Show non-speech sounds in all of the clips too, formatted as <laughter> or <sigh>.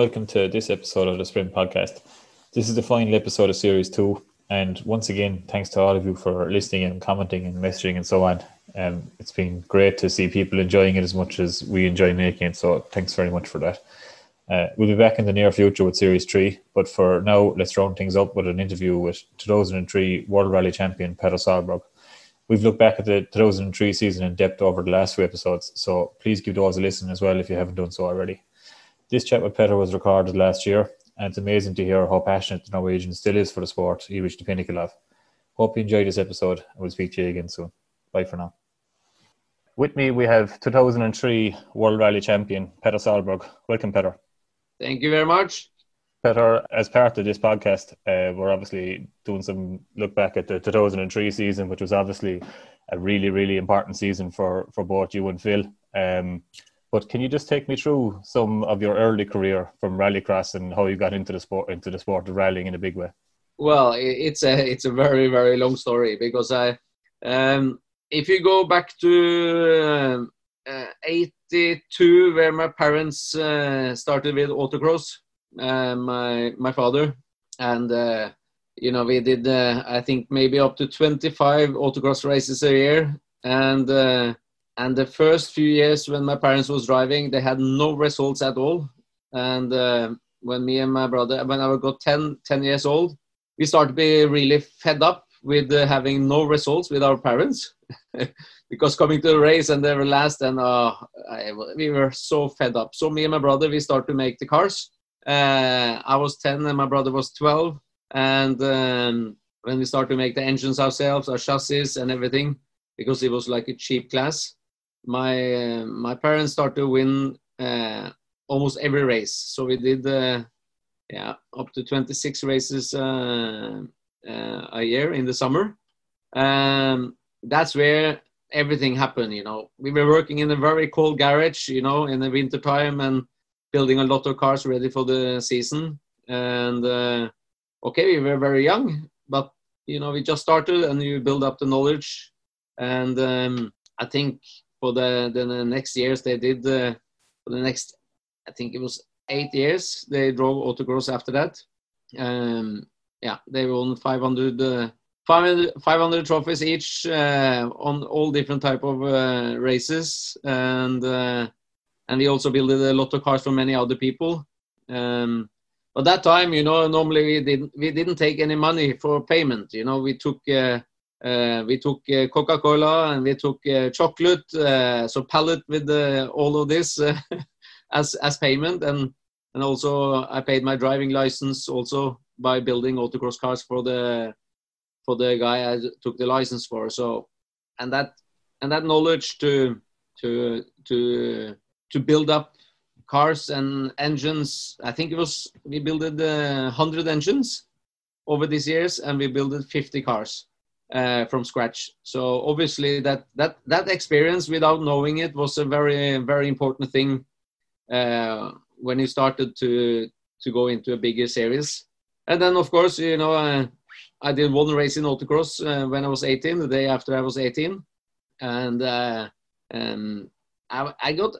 Welcome to this episode of the Sprint Podcast. This is the final episode of Series 2. And once again, thanks to all of you for listening and commenting and messaging and so on. Um, it's been great to see people enjoying it as much as we enjoy making it. So thanks very much for that. Uh, we'll be back in the near future with Series 3. But for now, let's round things up with an interview with 2003 World Rally Champion Petter Solberg. We've looked back at the 2003 season in depth over the last few episodes. So please give those a listen as well if you haven't done so already. This chat with Petter was recorded last year, and it's amazing to hear how passionate the Norwegian still is for the sport he reached the pinnacle of. Hope you enjoyed this episode, and we'll speak to you again soon. Bye for now. With me, we have 2003 World Rally Champion Petter Solberg. Welcome, Petter. Thank you very much. Petter, as part of this podcast, uh, we're obviously doing some look back at the 2003 season, which was obviously a really, really important season for, for both you and Phil. Um, but can you just take me through some of your early career from rallycross and how you got into the sport into the sport of rallying in a big way? Well, it's a it's a very very long story because I, um, if you go back to uh, uh, '82, where my parents uh, started with autocross, uh, my my father, and uh, you know we did uh, I think maybe up to 25 autocross races a year, and and the first few years when my parents was driving they had no results at all. And uh, when me and my brother when i got 10, 10 years old we started to be really fed up with uh, having no results with our parents. <laughs> Because coming to the race and they were last and uh, I, we were so fed up. So me and my brother we started to make the cars. Uh, i was 10 and my brother was 12 and um, when we started to make the engines ourselves our chassis and everything because it was like a cheap class my my parents started to win uh, almost every race. So we did uh, yeah up to 26 races uh, a year in the summer. Um, that's where everything happened. You know, we were working in a very cold garage. You know, in the winter time and building a lot of cars ready for the season. And uh, okay, we were very young, but you know, we just started and you build up the knowledge. And um, I think for the, the, the next years they did uh, for the next I think it was eight years they drove autocross after that. Um, yeah, they won 500, uh, 500, 500 trophies each uh, on all different type of uh, races, and uh, and we also built a lot of cars for many other people. Um, but that time, you know, normally we didn't we didn't take any money for payment. You know, we took uh, we took uh, Coca-Cola and we took uh, chocolate, so pallet with all of this <laughs> as as payment, and and also I paid my driving license also by building autocross cars for the for the guy I took the license for. So and that and that knowledge to to to to build up cars and engines. I think it was we built uh, 100 engines over these years, and we built 50 cars uh, from scratch. So obviously that that that experience without knowing it was a very very important thing uh, when you started to to go into a bigger series. And then of course you know uh, I did one race in autocross uh, when I was 18, the day after I was 18, and uh, um, I, I got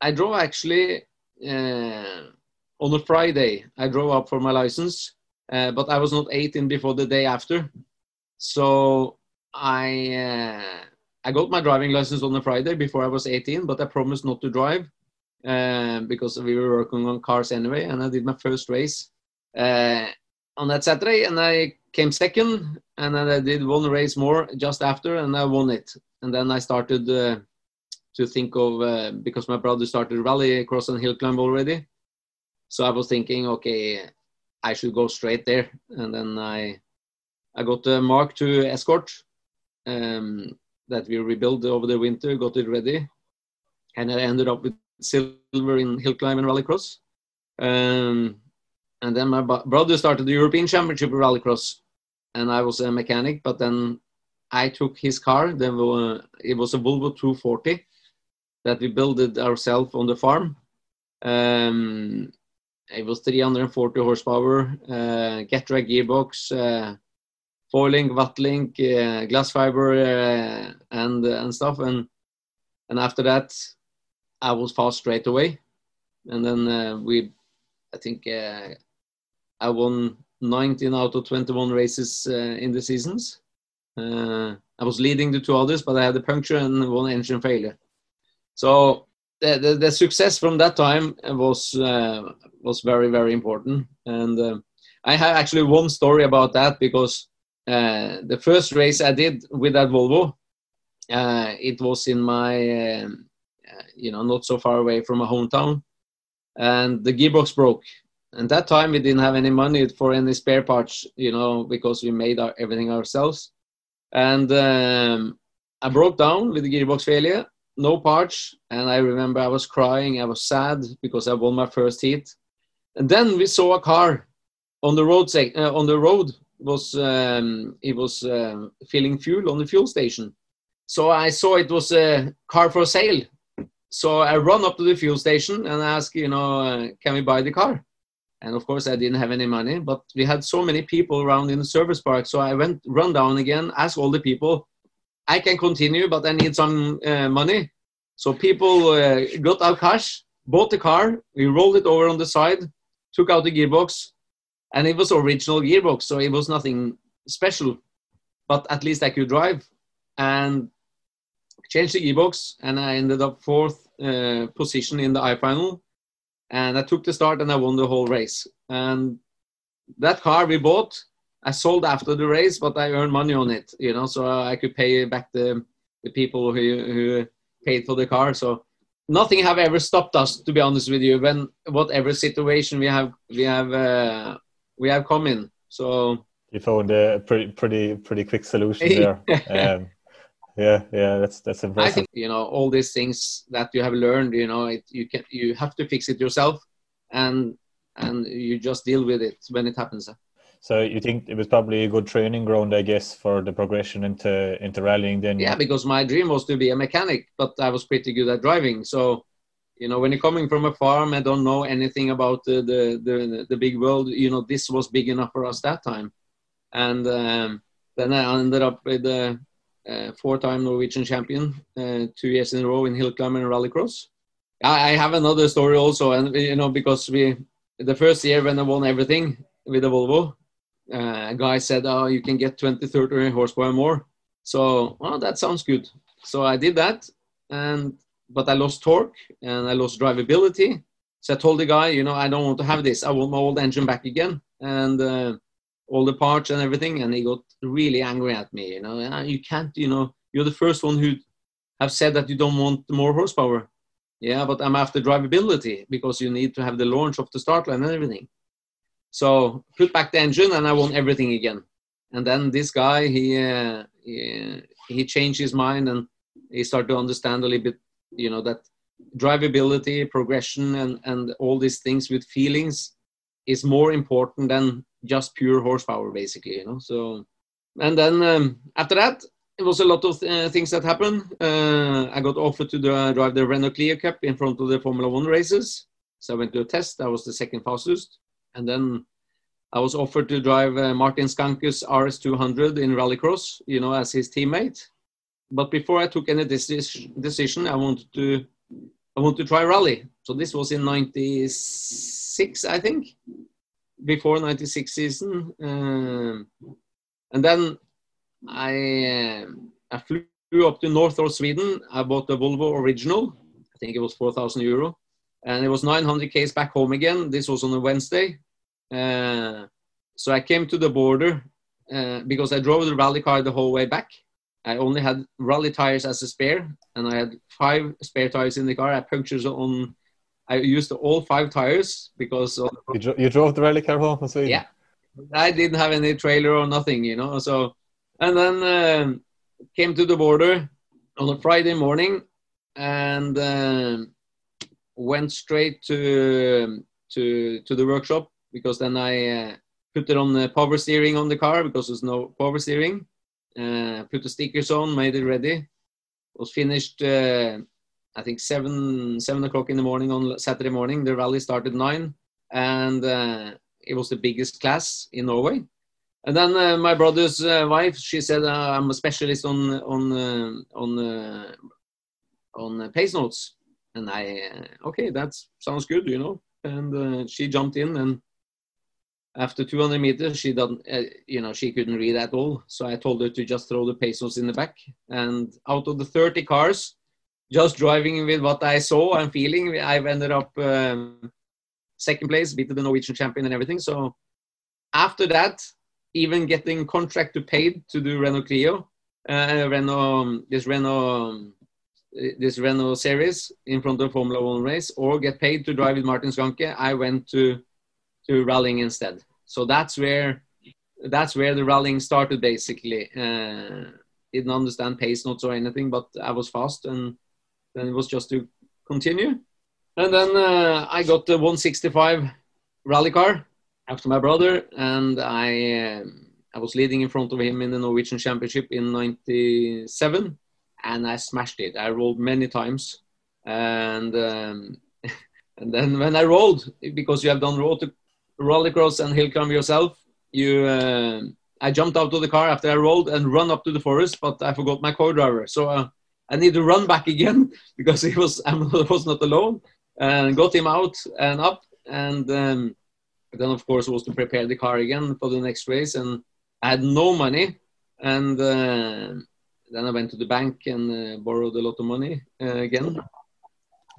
I drove actually uh, on a Friday. I drove up for my license, but I was not 18 before the day after. So I uh, I got my driving license on a Friday before I was 18, but I promised not to drive uh, because we were working on cars anyway. And I did my first race uh, on that Saturday, and I came second. And then I did one race more just after, and I won it. And then I started uh, to think of uh, because my brother started rally cross and hill climb already. So I was thinking, okay, I should go straight there. And then I I got a Mark II Escort um, that we rebuilt over the winter, got it ready, and I ended up with silver in hill climb and rallycross. Um, and then my brother started the European Championship rallycross, and I was a mechanic. But then I took his car. Then it was a Volvo 240 that we built ourselves on the farm. Um, it was 340 horsepower, uh, Getrag gearbox, uh, foiling, Wattlink, uh, glass fiber, uh, and and stuff. And and after that, I was fast straight away. And then uh, we I think I won 19 out of 21 races in the seasons. I was leading the two others, but I had a puncture and one engine failure. So the, the, the success from that time was was very very important. And I have actually one story about that because uh, the first race I did with that Volvo, uh, it was in my um, you know not so far away from my hometown, and the gearbox broke. And that time we didn't have any money for any spare parts you know because we made our, everything ourselves. And um, i broke down with the gearbox failure no parts. And i remember i was crying i was sad because i won my first heat. And then we saw a car on the road uh, on the road was um, it was uh, filling fuel on the fuel station. So i saw it was a car for sale. So i run up to the fuel station and ask you know uh, can we buy the car? And of course I didn't have any money, but we had so many people around in the service park. So I went run down again, ask all the people, I can continue, but I need some uh, money. So people uh, got our cash, bought the car, we rolled it over on the side, took out the gearbox, and it was original gearbox, so it was nothing special. But at least I could drive, and changed the gearbox, and I ended up fourth uh, position in the I final and I took the start and I won the whole race. And that car we bought, I sold after the race, but I earned money on it, you know, so I could pay back the the people who who paid for the car. So nothing have ever stopped us, to be honest with you. When whatever situation we have, we have uh, we have come in. So you found a pretty pretty pretty quick solution <laughs> there. um, yeah yeah that's that's impressive i think you know all these things that you have learned you know it, you can you have to fix it yourself and and you just deal with it when it happens so you think it was probably a good training ground i guess for the progression into into rallying then yeah because my dream was to be a mechanic but i was pretty good at driving so you know when you're coming from a farm i don't know anything about the the the, the big world you know this was big enough for us that time and um, then i ended up with a, uh, four-time Norwegian champion, uh, two years in a row in hill climb and rallycross. I, I have another story also, and you know because we the first year when I won everything with the Volvo, uh, a guy said, "Oh, you can get 20, 30 horsepower more." So, well, that sounds good. So I did that, and but I lost torque and I lost drivability. So I told the guy, you know, I don't want to have this. I want my old engine back again. And uh, all the parts and everything, and he got really angry at me. You know, you can't. You know, you're the first one who have said that you don't want more horsepower. Yeah, but I'm after drivability because you need to have the launch of the start line and everything. So put back the engine, and I want everything again. And then this guy, he uh, he, he changed his mind and he started to understand a little bit, you know, that drivability, progression, and and all these things with feelings is more important than just pure horsepower, basically. You know. So, and then um, after that, it was a lot of uh, things that happened. Uh, I got offered to drive the Renault Clio Cup in front of the Formula One races. So I went to a test. I was the second fastest, and then I was offered to drive uh, Martin Schanche's RS200 in rallycross, you know, as his teammate. But before I took any decision, I wanted to I wanted to try rally. So this was in '96, I think before 96 season. Um, and then I, uh, I flew up to north of Sweden. I bought the Volvo original. I think it was 4,000 euro. And it was 900 k's back home again. This was on a Wednesday. Uh, so I came to the border uh, because I drove the rally car the whole way back. I only had rally tires as a spare, and I had five spare tires in the car. I punctured on I used all five tires because you, dro- you, drove the rally car home from Sweden. Yeah, I didn't have any trailer or nothing, you know. So and then uh, came to the border on a Friday morning and uh, went straight to to to the workshop because then I uh, put it on the power steering on the car because there's no power steering. Uh, put the stickers on, made it ready. Was finished uh, I think seven seven o'clock in the morning on Saturday morning. The rally started nine, and uh, it was the biggest class in Norway. And then uh, my brother's uh, wife, she said, uh, "I'm a specialist on on on on pace notes." And I, okay, that sounds good, you know. and she jumped in and after 200 meters she doesn't uh, you know she couldn't read at all. So i told her to just throw the pesos in the back. And out of the 30 cars just driving with what i saw and feeling i've ended up um, second place beat the norwegian champion and everything. So after that even getting contract to paid to do renault clio uh, renault this renault this renault series in front of formula one race or get paid to drive with martin Schanche i went to to rallying instead. So that's where that's where the rallying started basically. Uh, didn't understand pace notes or anything, but I was fast, and then it was just to continue. And then uh, I got the 165 rally car after my brother, and I um, I was leading in front of him in the Norwegian Championship in '97, and I smashed it. I rolled many times, and um, <laughs> and then when I rolled, because you have done roll to rallycross and hill climb yourself, you uh, I jumped out of the car after I rolled and run up to the forest, but I forgot my co-driver, so uh, I need to run back again <laughs> because he was <laughs> I was not alone, and got him out and up, and um, then of course was to prepare the car again for the next race, and I had no money, and uh, then I went to the bank and uh, borrowed a lot of money uh, again.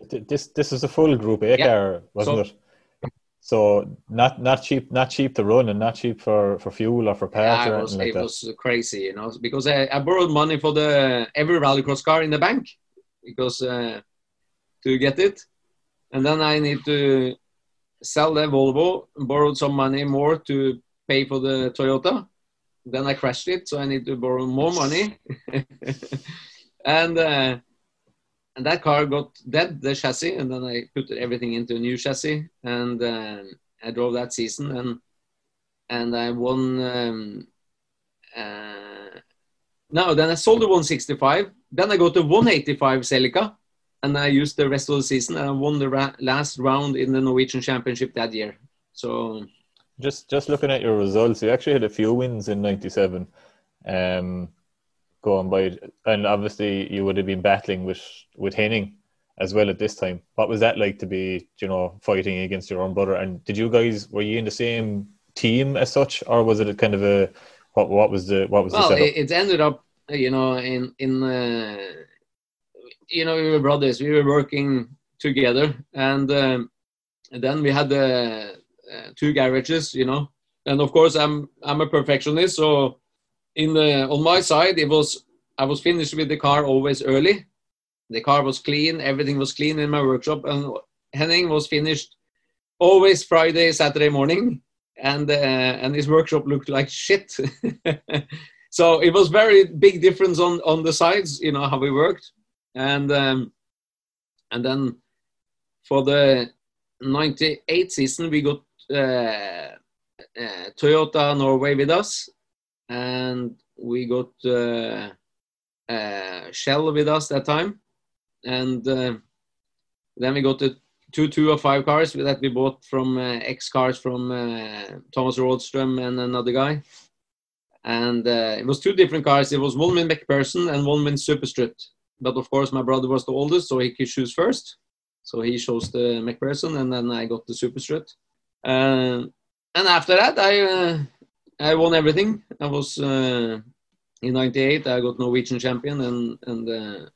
This this is a full Group A yeah. car, wasn't so, it? So not not cheap, not cheap to run, and not cheap for, for fuel or for parts. Yeah, it was, like it that. was crazy, you know, because I, I borrowed money for the every rallycross car in the bank because uh, to get it, and then I need to sell the Volvo, borrowed some money more to pay for the Toyota. Then I crashed it, so I need to borrow more money, <laughs> and. Uh, and that car got dead, the chassis, and then I put everything into a new chassis, and um, I drove that season, and and I won. Um, uh, no, then I sold the 165. Then I got the 185 Celica, and I used the rest of the season, and I won the ra- last round in the Norwegian Championship that year. So, just just looking at your results, you actually had a few wins in '97. Um, going by, and obviously you would have been battling with with Henning as well at this time. What was that like to be, you know, fighting against your own brother? And did you guys were you in the same team as such, or was it a kind of a what? What was the what was well, the setup? it ended up, you know, in in uh, you know we were brothers. We were working together, and um, then we had the uh, two garages, you know, and of course I'm I'm a perfectionist, so in the on my side it was I was finished with the car always early. The car was clean, everything was clean in my workshop, and Henning was finished always Friday, Saturday morning, and uh, and his workshop looked like shit. <laughs> so it was very big difference on on the sides, you know how we worked, and um, and then for the '98 season we got uh, uh, Toyota Norway with us, and we got uh, uh, Shell with us that time, and uh, then we got the two two or five cars that we bought from uh, X cars from uh, Thomas Rådström and another guy, and uh, it was two different cars. It was one with MacPherson and one with Superstrut. But of course, my brother was the oldest, so he could choose first. So he chose the MacPherson, and then I got the Superstrut. Uh, and after that, I I won everything. I was uh, in '98. I got Norwegian champion, and and uh,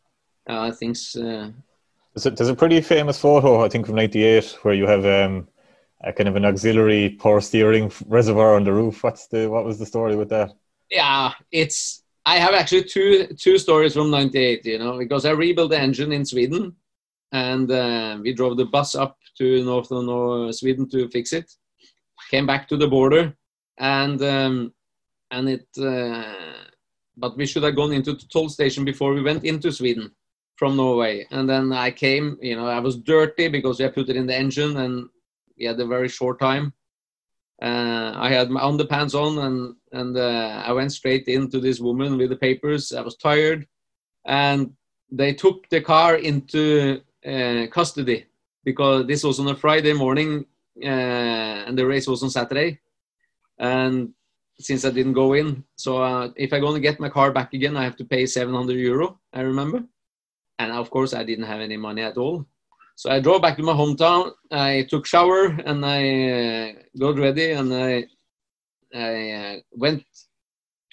I think. Uh, there's a pretty famous photo, I think, from '98, where you have um, a kind of an auxiliary power steering reservoir on the roof. What's the what was the story with that? Yeah, it's. I have actually two two stories from '98. You know, because I rebuilt the engine in Sweden, and uh, we drove the bus up to northern Sweden to fix it. Came back to the border and um, and it uh, but we should have gone into the toll station before we went into Sweden from Norway. And then I came, you know, I was dirty because I put it in the engine and we had a very short time. Uh, I had my underpants on and and uh, I went straight into this woman with the papers. I was tired, and they took the car into uh, custody because this was on a Friday morning uh, and the race was on Saturday and since I didn't go in. So uh, if I'm gonna get my car back again, I have to pay 700 euro. I remember, and of course I didn't have any money at all. So I drove back to my hometown. I took shower and I uh, got ready and I I uh, went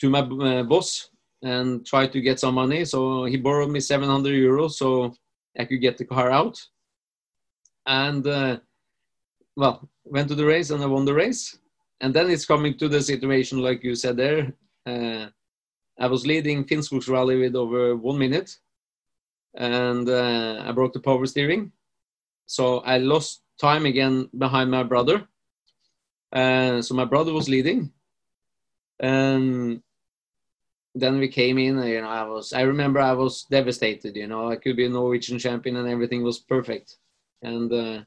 to my uh, boss and tried to get some money. So he borrowed me 700 euros so I could get the car out. And uh, well, went to the race and I won the race. And then it's coming to the situation like you said there. Uh, I was leading Finnskogs rally with over one minute, and uh, I broke the power steering. So I lost time again behind my brother. Uh, so my brother was leading, and then we came in. You know, I was. I remember I was devastated. You know, I could be a Norwegian champion, and everything was perfect. And uh,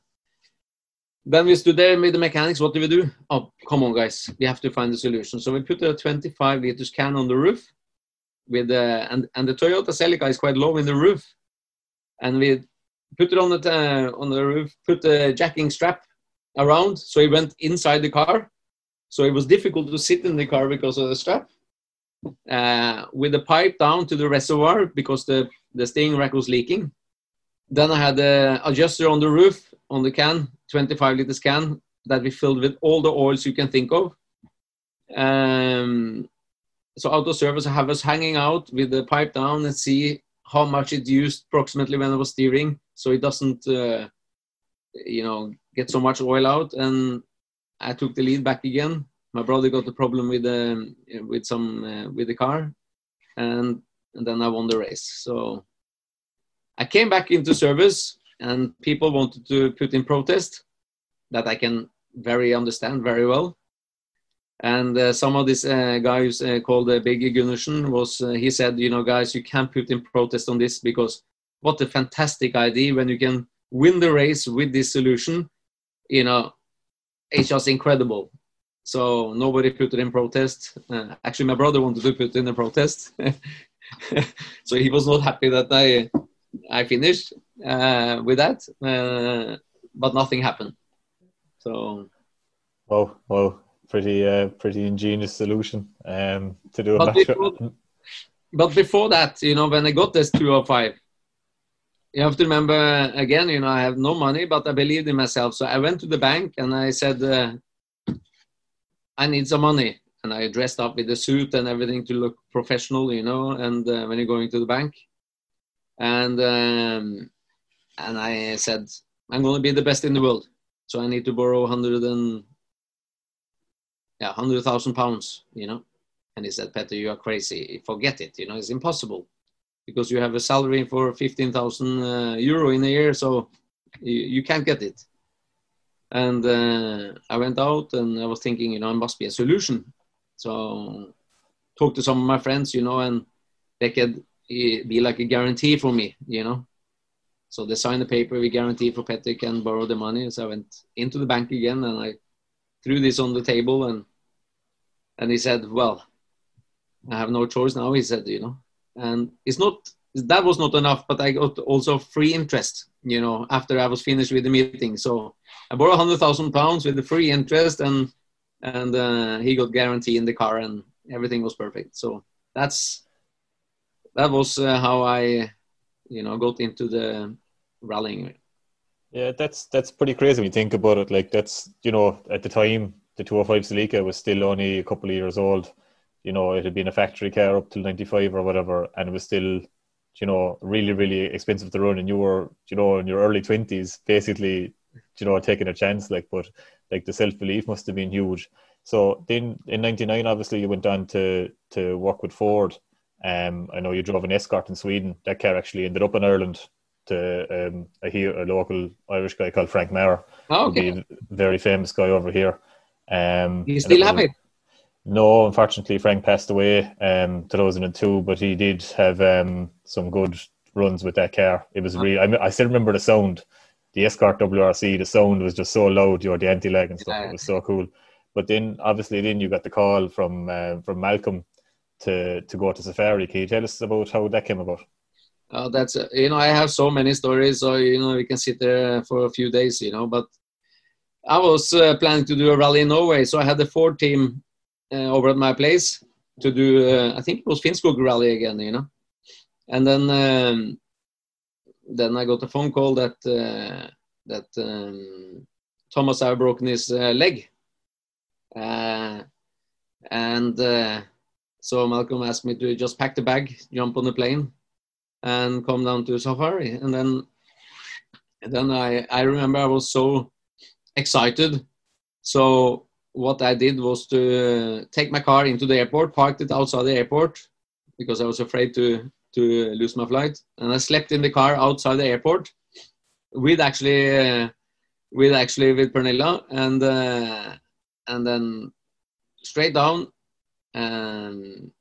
then we stood there with the mechanics. What do we do? Oh, come on, guys! We have to find a solution. So we put a 25 liters can on the roof, with uh, and and the Toyota Celica is quite low in the roof, and we put it on the uh, on the roof, put the jacking strap around, so he went inside the car. So it was difficult to sit in the car because of the strap. Uh, with the pipe down to the reservoir because the the steering rack was leaking. Then I had the adjuster on the roof on the can, 25 liters can that we filled with all the oils you can think of. Um, so auto service have us hanging out with the pipe down and see how much it used approximately when I was steering, so it doesn't, uh, you know, get so much oil out. And I took the lead back again. My brother got the problem with the um, with some uh, with the car, and and then I won the race. So I came back into service, and people wanted to put in protest that I can very understand very well. And uh, some of these uh, guys uh, called uh, Big Gundersen was uh, he said, you know, guys, you can't put in protest on this because what a fantastic idea when you can win the race with this solution. You know, it's just incredible. So nobody put it in protest. Uh, actually, my brother wanted to put in a protest, <laughs> so he was not happy that I I finished uh, with that, uh, but nothing happened. So. Oh, well, pretty uh, pretty ingenious solution um, to do a but before, but before that, you know, when I got this 205, you have to remember again, you know, I have no money, but I believed in myself. So I went to the bank and I said, uh, I need some money. And I dressed up with a suit and everything to look professional, you know, and uh, when you're going to the bank. And, um, and I said, I'm going to be the best in the world. So I need to borrow 100 and yeah, hundred thousand pounds, you know. And he said, Petter, you are crazy. Forget it. You know, it's impossible because you have a salary for fifteen thousand uh, euro in a year, so you, you can't get it. And uh, I went out and I was thinking, you know, it must be a solution. So talked to some of my friends, you know, and they could be like a guarantee for me, you know. So they signed the paper, we guarantee for Petter can borrow the money. So I went into the bank again and I threw this on the table and and he said, "Well, I have no choice now." He said, "You know," and it's not that was not enough, but I got also free interest. You know, after I was finished with the meeting, so I borrowed hundred thousand pounds with the free interest, and and uh, he got guarantee in the car, and everything was perfect. So that's that was uh, how I, you know, got into the rallying. Yeah, that's that's pretty crazy when you think about it. Like that's you know at the time the 205 Celica was still only a couple of years old. You know, it had been a factory car up till 95 or whatever, and it was still, you know, really really expensive to run. And you were, you know, in your early 20s, basically, you know, taking a chance. Like, but like the self belief must have been huge. So then in '99, obviously, you went on to to work with Ford. Um, I know you drove an Escort in Sweden. That car actually ended up in Ireland to um, a, a local Irish guy called Frank Maher. Oh, okay. very famous guy over here. Um, you still have it? No, unfortunately, Frank passed away um 2002, but he did have um, some good runs with that car. It was really, I, I still remember the sound. The Escort WRC, the sound was just so loud, you know, the anti lag and stuff. Yeah. It was so cool. But then, obviously, then you got the call from uh, from Malcolm to to go to Safari. Can you tell us about how that came about? Oh, that's uh, you know I have so many stories, so you know we can sit there for a few days, you know. But I was uh, planning to do a rally in Norway, so I had the Ford team uh, over at my place to do. Uh, I think it was Finnskog rally again, you know. And then um, then I got a phone call that uh, that um, Thomas had broken his uh, leg, uh, and uh, so Malcolm asked me to just pack the bag, jump on the plane, and come down to Safari. And then, and then I I remember I was so excited. So what I did was to take my car into the airport, parked it outside the airport because I was afraid to to lose my flight, and I slept in the car outside the airport with actually uh, with actually with Pernilla, and uh, and then straight down, and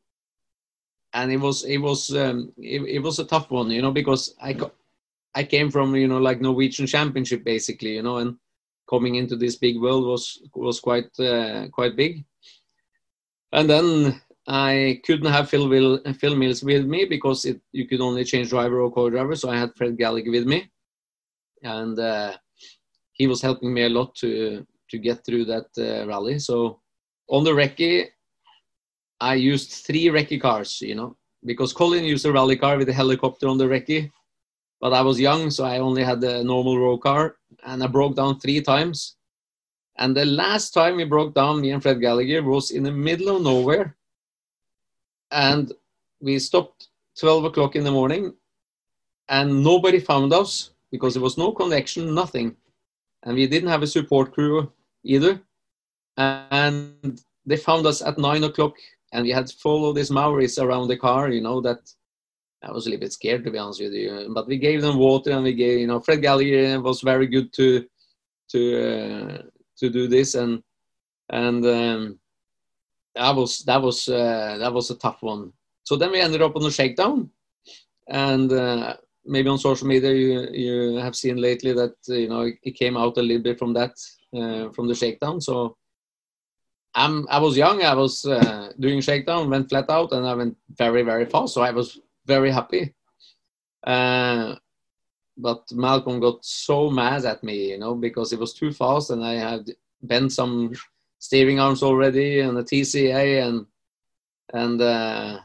and it was it was um, it, it was a tough one, you know, because I I came from you know like Norwegian Championship basically, you know, and coming into this big world was was quite uh, quite big. And then I couldn't have Phil, Will, Phil Mills with me because it, you could only change driver or co-driver. So I had Fred Gallagher with me, and uh, he was helping me a lot to to get through that uh, rally. So on the recce, I used three recce cars, you know, because Colin used a rally car with a helicopter on the recce, but I was young, so I only had the normal road car, and I broke down three times. And the last time we broke down, me and Fred Gallagher was in the middle of nowhere, and we stopped 12 o'clock in the morning, and nobody found us because there was no connection, nothing, and we didn't have a support crew either. And they found us at nine o'clock, and we had full of these Maoris around the car. You know that I was a little bit scared to be honest with you. But we gave them water, and we gave you know Fred Gallagher was very good to to uh, to do this, and and um, that was that was uh, that was a tough one. So then we ended up on the shakedown, and uh, maybe on social media you you have seen lately that you know it came out a little bit from that uh, from the shakedown. So I'm I was young, I was uh, doing shakedown, went flat out, and I went very very fast. So I was very happy. Uh, but Malcolm got so mad at me, you know, because it was too fast, and I had bent some steering arms already and the TCA, and and uh,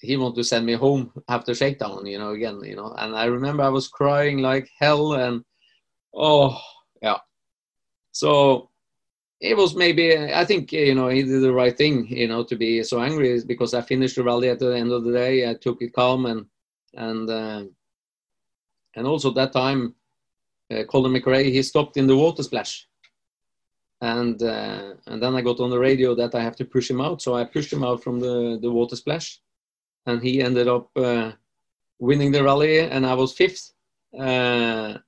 he wanted to send me home after shakedown, you know, again, you know. And I remember I was crying like hell, and oh yeah. So it was maybe I think you know he did the right thing, you know, to be so angry because I finished the rally at the end of the day. I took it calm and and uh, and also that time, uh, Colin McRae he stopped in the water splash, and uh, and then I got on the radio that I have to push him out, so I pushed him out from the the water splash, and he ended up uh, winning the rally, and I was fifth. Uh,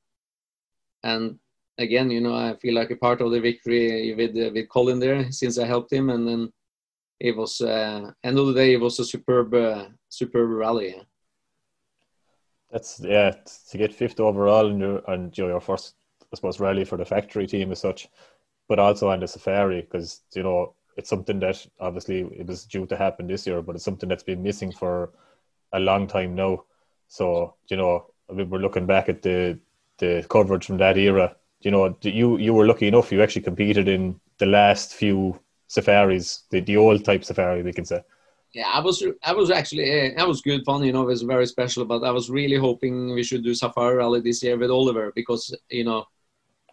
and again, you know, I feel like a part of the victory with uh, with Colin there since I helped him, and then it was uh, end of the day it was a superb uh, superb rally. That's yeah to get fifth overall and your and your first I suppose rally for the factory team as such, but also on the safari because you know it's something that obviously it was due to happen this year, but it's something that's been missing for a long time now. So you know, we're looking back at the the coverage from that era. You know, you you were lucky enough. You actually competed in the last few safaris, the the old type safari, we can say. Yeah, I was I was actually that was good fun. You know, it was very special. But I was really hoping we should do safari rally this year with Oliver because you know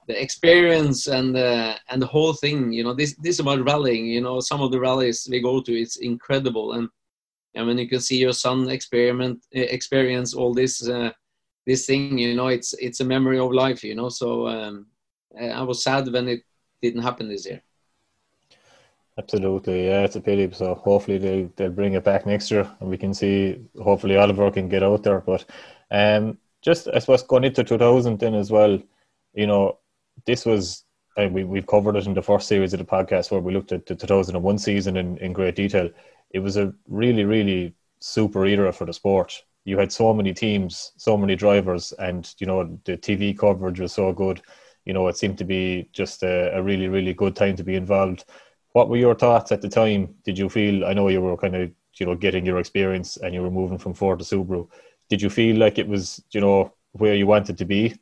the experience and the and the whole thing you know this this about rallying you know some of the rallies we go to it's incredible and and when you can see your son experiment experience all this uh, this thing you know it's it's a memory of life you know? So um, i was sad when it didn't happen this year. Absolutely. Yeah it's a pity. So hopefully they, they'll bring it back next year and we can see hopefully oliver can get out there. But um just i suppose going into 2000 then as well you know this was we, we've covered it in the first series of the podcast where we looked at the 2001 season in, in great detail. It was a really, really super era for the sport. You had so many teams, so many drivers, and you know the TV coverage was so good. You know, it seemed to be just a, a really, really good time to be involved. What were your thoughts at the time? Did you feel? I know you were kind of you know getting your experience and you were moving from Ford to Subaru. Did you feel like it was you know where you wanted to be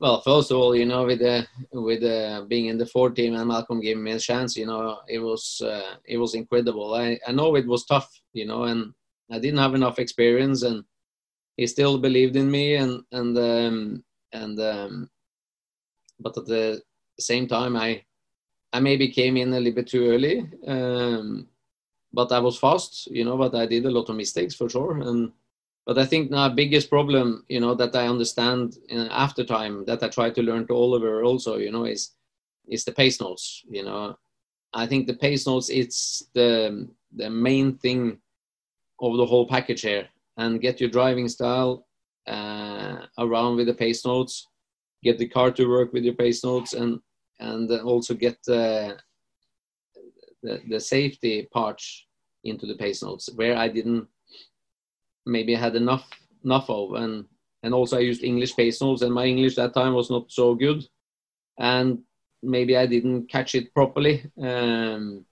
well, first of all, you know, with the with the, being in the Ford team and Malcolm giving me a chance, you know, it was uh, it was incredible. I I know it was tough, you know, and I didn't have enough experience, and he still believed in me, and and um, and um, but at the same time, I I maybe came in a little bit too early. Um, but I was fast, you know, but I did a lot of mistakes for sure. And but I think now biggest problem, you know, that I understand in after time that I try to learn to Oliver also, you know, is is the pace notes. You know, I think the pace notes it's the the main thing of the whole package here, and get your driving style uh, around with the pace notes, get the car to work with your pace notes, and and also get the the, the safety parts into the pace notes where I didn't maybe had enough enough of. And and also I used English pace notes and my English that time was not so good. And maybe I didn't catch it properly. Um,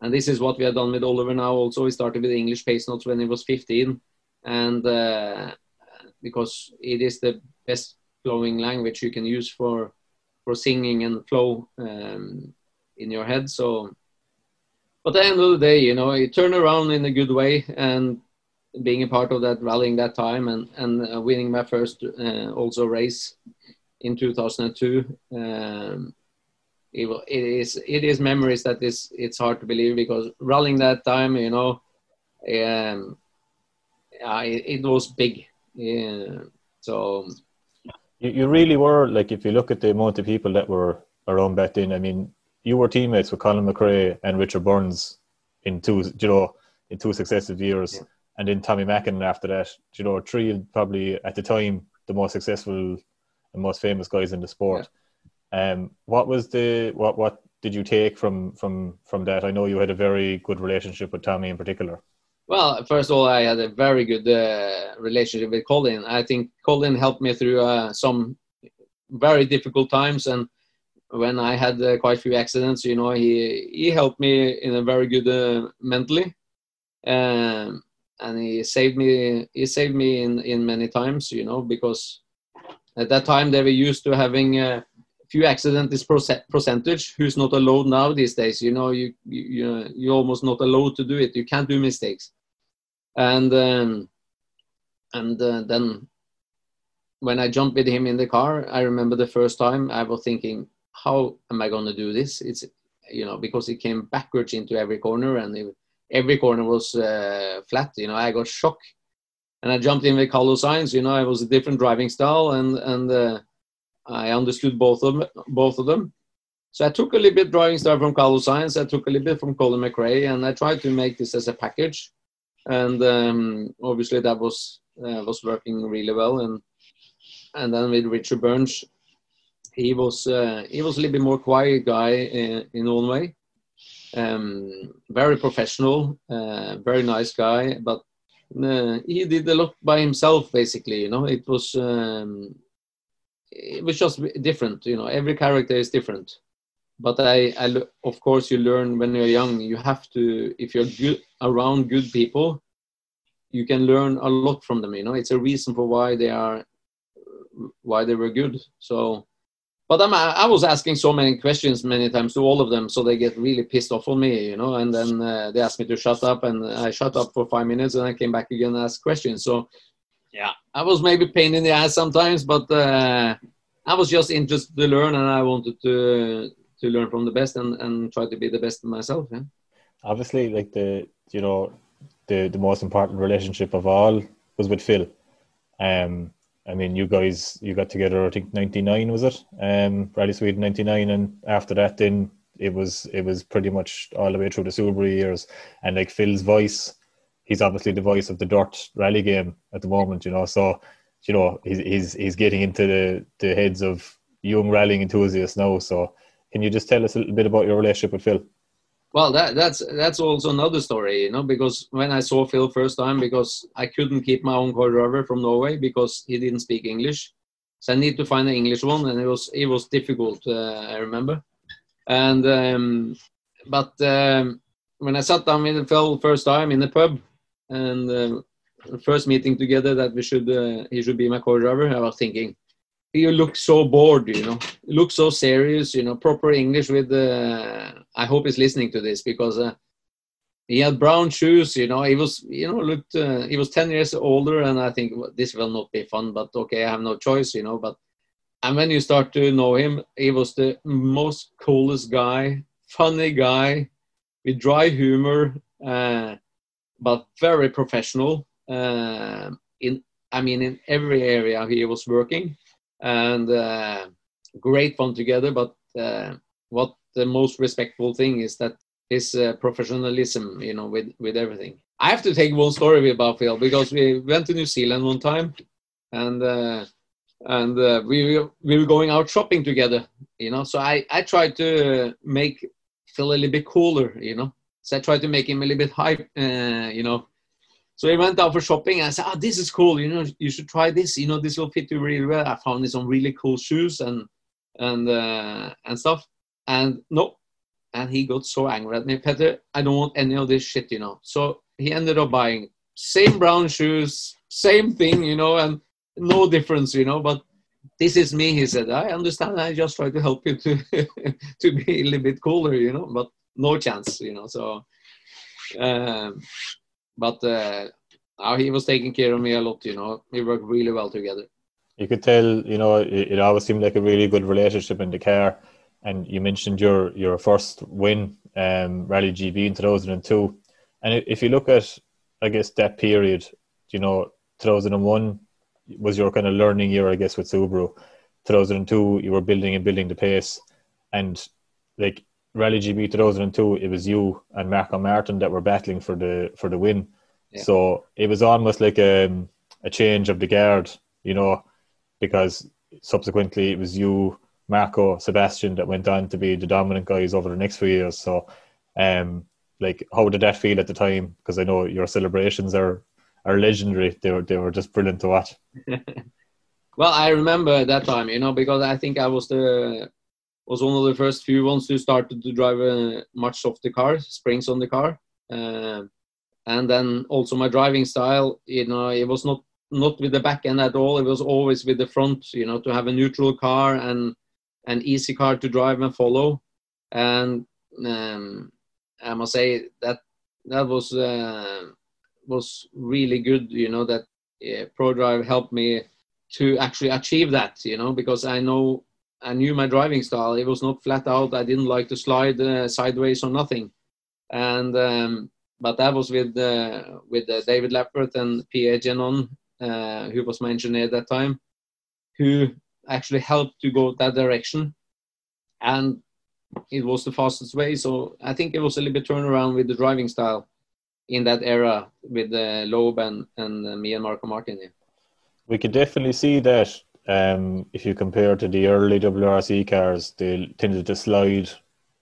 and this is what we have done with Oliver now also. We started with English pace notes when he was 15 and uh, because it is the best flowing language you can use for for singing and flow um, in your head so but at the end of the day, you know, you turn around in a good way and being a part of that rallying that time and and uh, winning my first uh, also race in 2002. Um, it, it is it is memories that is it's hard to believe because rallying that time, you know, um, it, it was big. Yeah, so you, you really were like if you look at the amount of people that were around back then. I mean, you were teammates with Colin McRae and Richard Burns in two, you know, in two successive years, yeah. and then Tommi Mäkinen after that. You know, three probably at the time the most successful and most famous guys in the sport. Yeah. Um, what was the what what did you take from from from that? I know you had a very good relationship with Tommi in particular. Well, first of all, I had a very good uh, relationship with Colin. I think Colin helped me through uh, some very difficult times and when I had uh, quite a few accidents, you know, he he helped me in a very good uh, mentally, um, and he saved me. He saved me in in many times, you know, because at that time they were used to having a few accidents is percentage. Who's not allowed now these days? You know, you you you almost not allowed to do it. You can't do mistakes, and um, and uh, then when I jumped with him in the car, I remember the first time I was thinking, how am I going to do this? It's you know because it came backwards into every corner and it, every corner was uh, flat. You know, I got shocked and I jumped in with Carlos Sainz. You know, I was a different driving style and and uh, I understood both of them, both of them. So I took a little bit driving style from Carlos Sainz. I took a little bit from Colin McRae, and I tried to make this as a package. And um, obviously that was uh, was working really well. And and then with Richard Burns, he was uh, he was a little bit more quiet guy in, in Norway. Um, very professional, uh, very nice guy, but uh, he did a lot by himself. Basically, you know, it was um, it was just different. You know, every character is different. But I, I, of course, you learn when you're young. You have to, if you're good around good people, you can learn a lot from them. You know, it's a reason for why they are, why they were good. So but I'm, I was asking so many questions many times to all of them, so they get really pissed off on me, you know. And then uh, they asked me to shut up, and I shut up for five minutes, and I came back again and asked questions. So, yeah, I was maybe pain in the ass sometimes, but uh, I was just interested to learn, and I wanted to to learn from the best and, and try to be the best myself. Yeah. Obviously, like the you know the the most important relationship of all was with Phil. Um, I mean, you guys, you got together. I think '99 was it? Um, Rally Sweden '99, and after that, then it was it was pretty much all the way through the Subaru years. And like Phil's voice, he's obviously the voice of the dirt rally game at the moment. You know, so you know he's he's he's getting into the the heads of young rallying enthusiasts now. So, can you just tell us a little bit about your relationship with Phil? Well, that, that's that's also another story, you know, because when I saw Phil first time, because I couldn't keep my own driver from Norway because he didn't speak English, so I need to find an English one, and it was it was difficult. Uh, I remember, and um, but um, when I sat down with Phil first time in the pub, and uh, first meeting together that we should uh, he should be my car driver, I was thinking, you look so bored, you know, you look so serious, you know, proper English with, uh, I hope he's listening to this because uh, he had brown shoes. You know, he was you know looked uh, he was ten years older, and I think well, this will not be fun, but okay, I have no choice. You know, but and when you start to know him, he was the most coolest guy, funny guy, with dry humor, uh, but very professional. Uh, in I mean, in every area he was working, and uh, great fun together. But uh, what the most respectful thing is that his uh, professionalism, you know, with with everything. I have to take one story about Phil because we went to New Zealand one time, and uh, and uh, we we were going out shopping together, you know. So I I tried to make Phil a little bit cooler, you know. So I tried to make him a little bit hype, uh, you know. So we went out for shopping and I said, "Ah, oh, this is cool. You know, you should try this. You know, this will fit you really well." I found some really cool shoes and and uh, and stuff. And no, and he got so angry at me, Petter. I don't want any of this shit, you know. So he ended up buying same brown shoes, same thing, you know, and no difference, you know. But this is me, he said. I understand. I just try to help you to <laughs> to be a little bit cooler, you know. But no chance, you know. So, um, but uh, he was taking care of me a lot, you know. We worked really well together. You could tell, you know, it, it always seemed like a really good relationship in the car. And you mentioned your your first win, um, Rally GB in 2002. And if you look at, I guess, that period, you know, 2001 was your kind of learning year, I guess, with Subaru. 2002, you were building and building the pace, and like Rally GB 2002, it was you and Markko Märtin that were battling for the for the win. Yeah. So it was almost like a um, a change of the guard, you know, because subsequently it was you, Marco, Sebastian that went on to be the dominant guys over the next few years. So, um, like, how did that feel at the time? Because I know your celebrations are are legendary. They were they were just brilliant to watch. <laughs> well, I remember that time, you know, because I think I was the was one of the first few ones who started to drive a much softer car, springs on the car, uh, and then also my driving style. You know, it was not not with the back end at all. It was always with the front. You know, to have a neutral car and an easy car to drive and follow, and um, I must say that that was. Uh, was really good. You know that uh, ProDrive helped me to actually achieve that. You know because I know I knew my driving style. It was not flat out. I didn't like to slide uh, sideways or nothing. And um, but that was with uh, with uh, David Lapworth and Pierre Genon, uh, who was my engineer at that time, who actually helped to go that direction. And it was the fastest way. So I think it was a little bit turnaround with the driving style in that era with uh, Loeb and, and uh, me and Markko Märtin. We could definitely see that um, if you compare to the early WRC cars, they tended to slide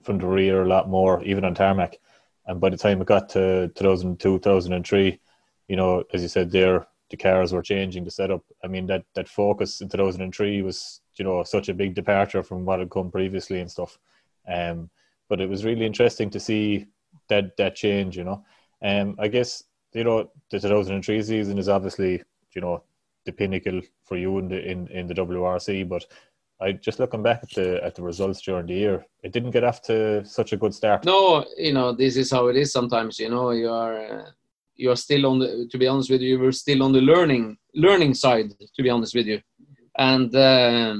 from the rear a lot more, even on tarmac. And by the time it got to 2002, 2003, you know, as you said there, the cars were changing the setup. I mean, that, that focus in 2003 was, you know, such a big departure from what had come previously and stuff. Um, but it was really interesting to see that that change, you know. Um, I guess you know the 2003 season is obviously you know the pinnacle for you in the in, in the WRC, but I just looking back at the at the results during the year, it didn't get off to such a good start. No, you know this is how it is sometimes. You know you are uh, you are still on the. To be honest with you, you were still on the learning learning side. To be honest with you, and uh,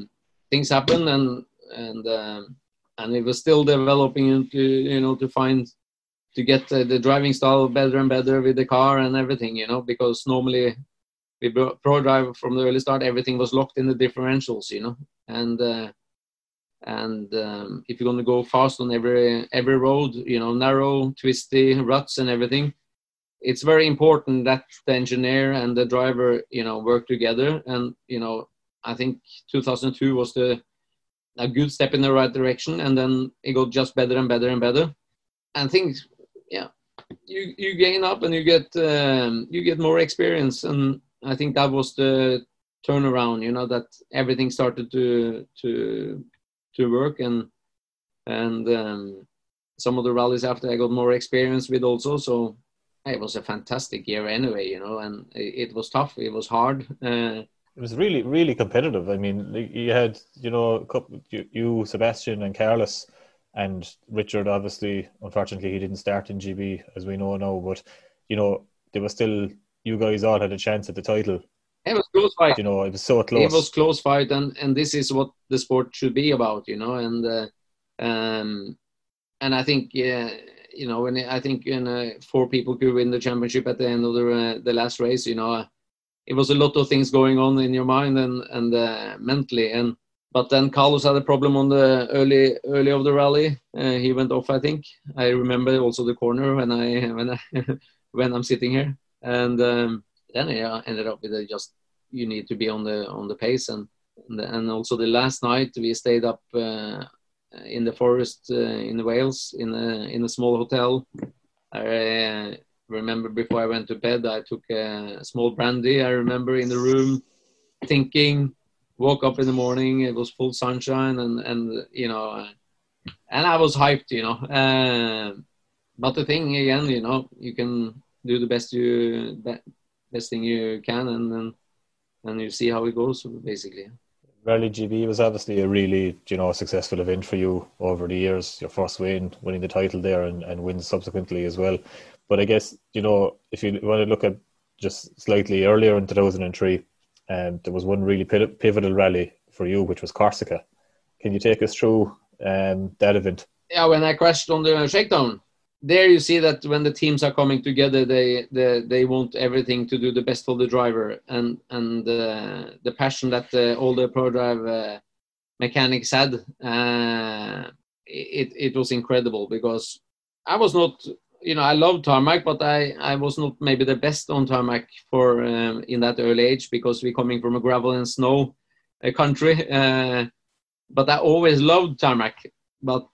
things happen and and um, and it was still developing into you know to find to get uh, the driving style better and better with the car and everything, you know, because normally with ProDrive from the early start, everything was locked in the differentials, you know, and uh, and um, if you're going to go fast on every every road, you know, narrow, twisty ruts and everything, it's very important that the engineer and the driver, you know, work together. And you know, I think 2002 was the a good step in the right direction, and then it got just better and better and better. And things yeah, you you gain up and you get um, you get more experience, and I think that was the turnaround. You know that everything started to to to work, and and um, some of the rallies after I got more experience with also. So it was a fantastic year anyway, you know, and it, it was tough. It was hard. Uh, it was really, really competitive. I mean, you had, you know, you, you Sebastian, and Carlos And Richard, obviously, unfortunately, he didn't start in GB as we know now. But you know, there were still you guys all had a chance at the title. It was close fight. You know, it was so close. It was close fight, and and this is what the sport should be about. You know, and uh, um, and I think yeah, you know, when I think in uh, four people could win the championship at the end of the uh, the last race. You know, it was a lot of things going on in your mind and and uh, mentally and but then Carlos had a problem on the early early of the rally. Uh, he went off, I think. I remember also the corner when I when I <laughs> when I'm sitting here, and um, then I ended up with a just you need to be on the on the pace and and also the last night we stayed up uh, in the forest uh, in Wales in a in a small hotel. I uh, remember before I went to bed, I took a small brandy. I remember in the room thinking woke up in the morning it was full sunshine and and you know uh, and i was hyped you know uh, but the thing again you know you can do the best you best thing you can and and, and you see how it goes basically Rally GB was obviously a really, you know, successful event for you over the years. Your first win, winning the title there, and, and wins subsequently as well. But I guess you know, if you want to look at just slightly earlier in 2003, um, there was one really pivotal rally for you, which was Corsica. Can you take us through um, that event? Yeah, when I crashed on the shakedown, there you see that when the teams are coming together, they they, they want everything to do the best for the driver, and and uh, the passion that all the Prodrive uh, mechanics had, uh, it it was incredible because I was not you know, I love tarmac, but I, I was not maybe the best on tarmac for um, in that early age because we're coming from a gravel and snow uh, country. Uh, but I always loved tarmac. But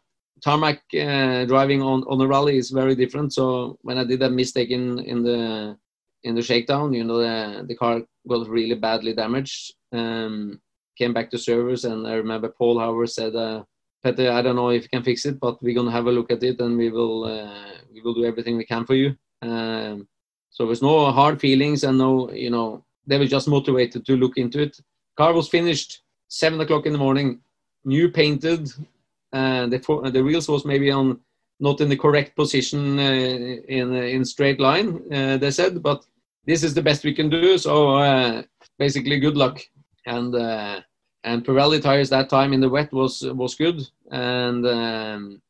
tarmac uh, driving on on a rally is very different. So when I did that mistake in in the in the shakedown, you know, the the car got really badly damaged. Um, came back to service, and I remember Paul Howard said. Uh, I don't know if you can fix it, but we're gonna have a look at it and we will uh, we will do everything we can for you. Um, so there's no hard feelings and no, you know, they were just motivated to look into it. Car was finished seven o'clock in the morning, new painted, and the the wheels was maybe on not in the correct position uh, in in straight line. Uh, they said, but this is the best we can do. So uh, basically, good luck and uh, and Pirelli tires that time in the wet was was good, and um,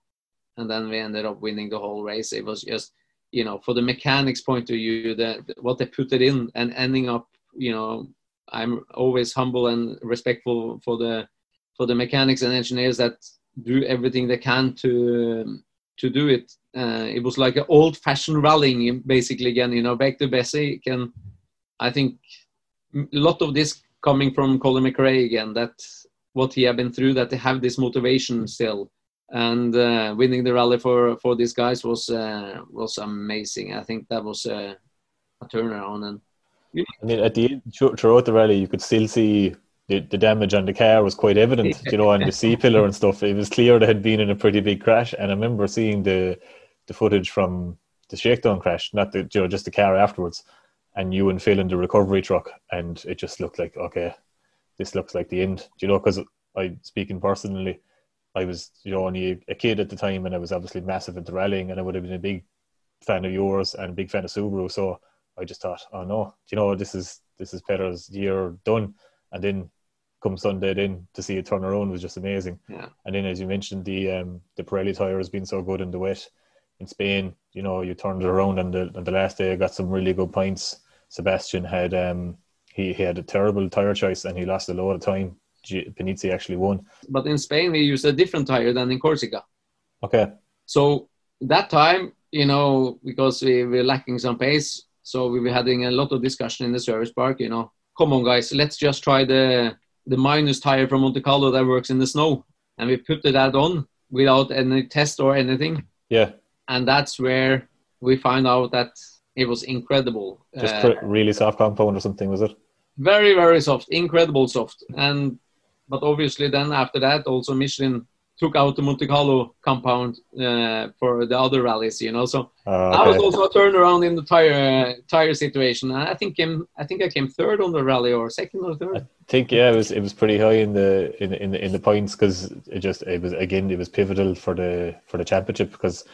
and then we ended up winning the whole race. It was just you know for the mechanics point of view that what they put it in and ending up you know I'm always humble and respectful for the for the mechanics and engineers that do everything they can to to do it. Uh, it was like an old-fashioned rallying, basically. Again, you know, back to Bessie. Can I think a lot of this coming from Colin McRae again, that what he had been through, that they have this motivation still, and uh, winning the rally for for these guys was uh, was amazing. I think that was a, a turnaround. And I mean, at the end, throughout the rally, you could still see the, the damage on the car was quite evident, you know, on the <laughs> C pillar and stuff. It was clear they had been in a pretty big crash, and I remember seeing the the footage from the shakedown crash, not the you know just the car afterwards and you and Phil in the recovery truck, and it just looked like okay, this looks like the end. You know? Because I, speaking personally, I was you know only a kid at the time, and I was obviously massive into rallying, and I would have been a big fan of yours and a big fan of Subaru. So I just thought, oh no, do you know this is this is Petter's year done, and then come Sunday then to see it turn around was just amazing. Yeah. And then as you mentioned, the um, the Pirelli tire has been so good in the wet in Spain. You know, you turned it around on the on the last day, I got some really good points. Sebastian had um, he, he had a terrible tire choice and he lost a lot of time. Panizzi actually won. But in Spain, we used a different tire than in Corsica. Okay. So that time, you know, because we were lacking some pace, so we were having a lot of discussion in the service park. You know, come on, guys, let's just try the the minus tire from Monte Carlo that works in the snow, and we put that on without any test or anything. Yeah. And that's where we find out that it was incredible. Just uh, really soft compound or something, was it? Very, very soft, incredible soft. And but obviously then after that also Michelin took out the Monte Carlo compound uh, for the other rallies, you know. So Oh, I was also a turnaround in the tire tire situation. And I think came, I think I came third on the rally or second or third. I think yeah, it was it was pretty high in the in in the, in the points because it just it was again it was pivotal for the for the championship because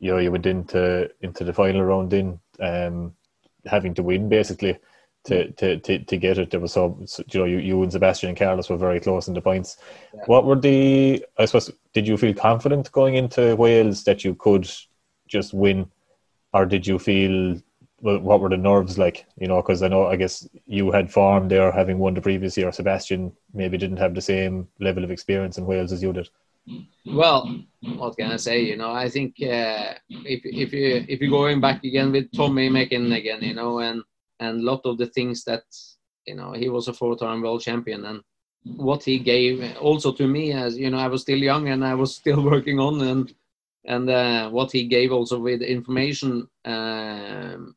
you know you went into into the final round in um having to win basically to to to, to get it. There was so, so you know you, you and Sebastian and Carlos were very close in the points. Yeah. What were the I suppose did you feel confident going into Wales that you could just win, or did you feel well, what were the nerves like? You know, because I know I guess you had form there, having won the previous year. Sebastian maybe didn't have the same level of experience in Wales as you did. Well, what can I say? You know, I think uh, if if you if you're going back again with Tommi Mäkinen again, you know, and and a lot of the things that you know he was a four-time world champion and what he gave also to me as you know I was still young and I was still <laughs> working on and and uh, what he gave also with information um,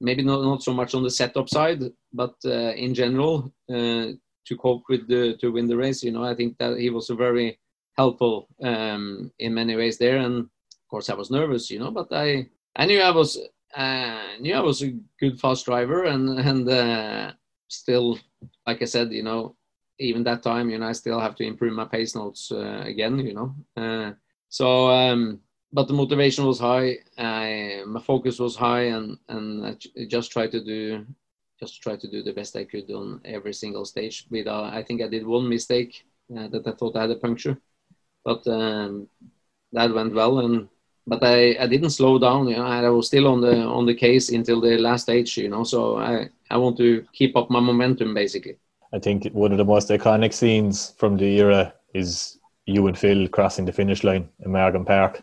maybe not not so much on the setup side but uh, in general uh, to cope with the to win the race you know I think that he was very helpful um, in many ways there. And of course, I was nervous, you know, but I I knew I was uh, knew I was a good fast driver, and and uh, still, like I said, you know, even that time, you know, I still have to improve my pace notes uh, again, you know. Uh, so, um, but the motivation was high. I, my focus was high, and and I just tried to do just try to do the best I could on every single stage. Without, I think I did one mistake uh, that I thought I had a puncture, but um, that went well. And but I, I didn't slow down. You know, I was still on the on the case until the last stage. You know, so I I want to keep up my momentum basically. I think one of the most iconic scenes from the era is you and Phil crossing the finish line in Margam Park.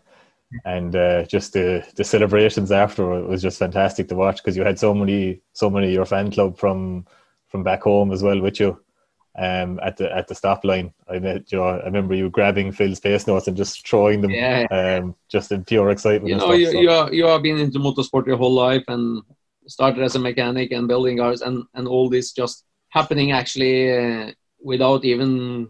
And uh, just the, the celebrations after it was just fantastic to watch because you had so many so many of your fan club from from back home as well with you um, at the at the stop line. I met you know I remember you grabbing Phil's pace notes and just throwing them Yeah. um, just in pure excitement. you know, stuff, you, so. you, are, you have been into motorsport your whole life and started as a mechanic and building cars and, and all this just happening actually uh, without even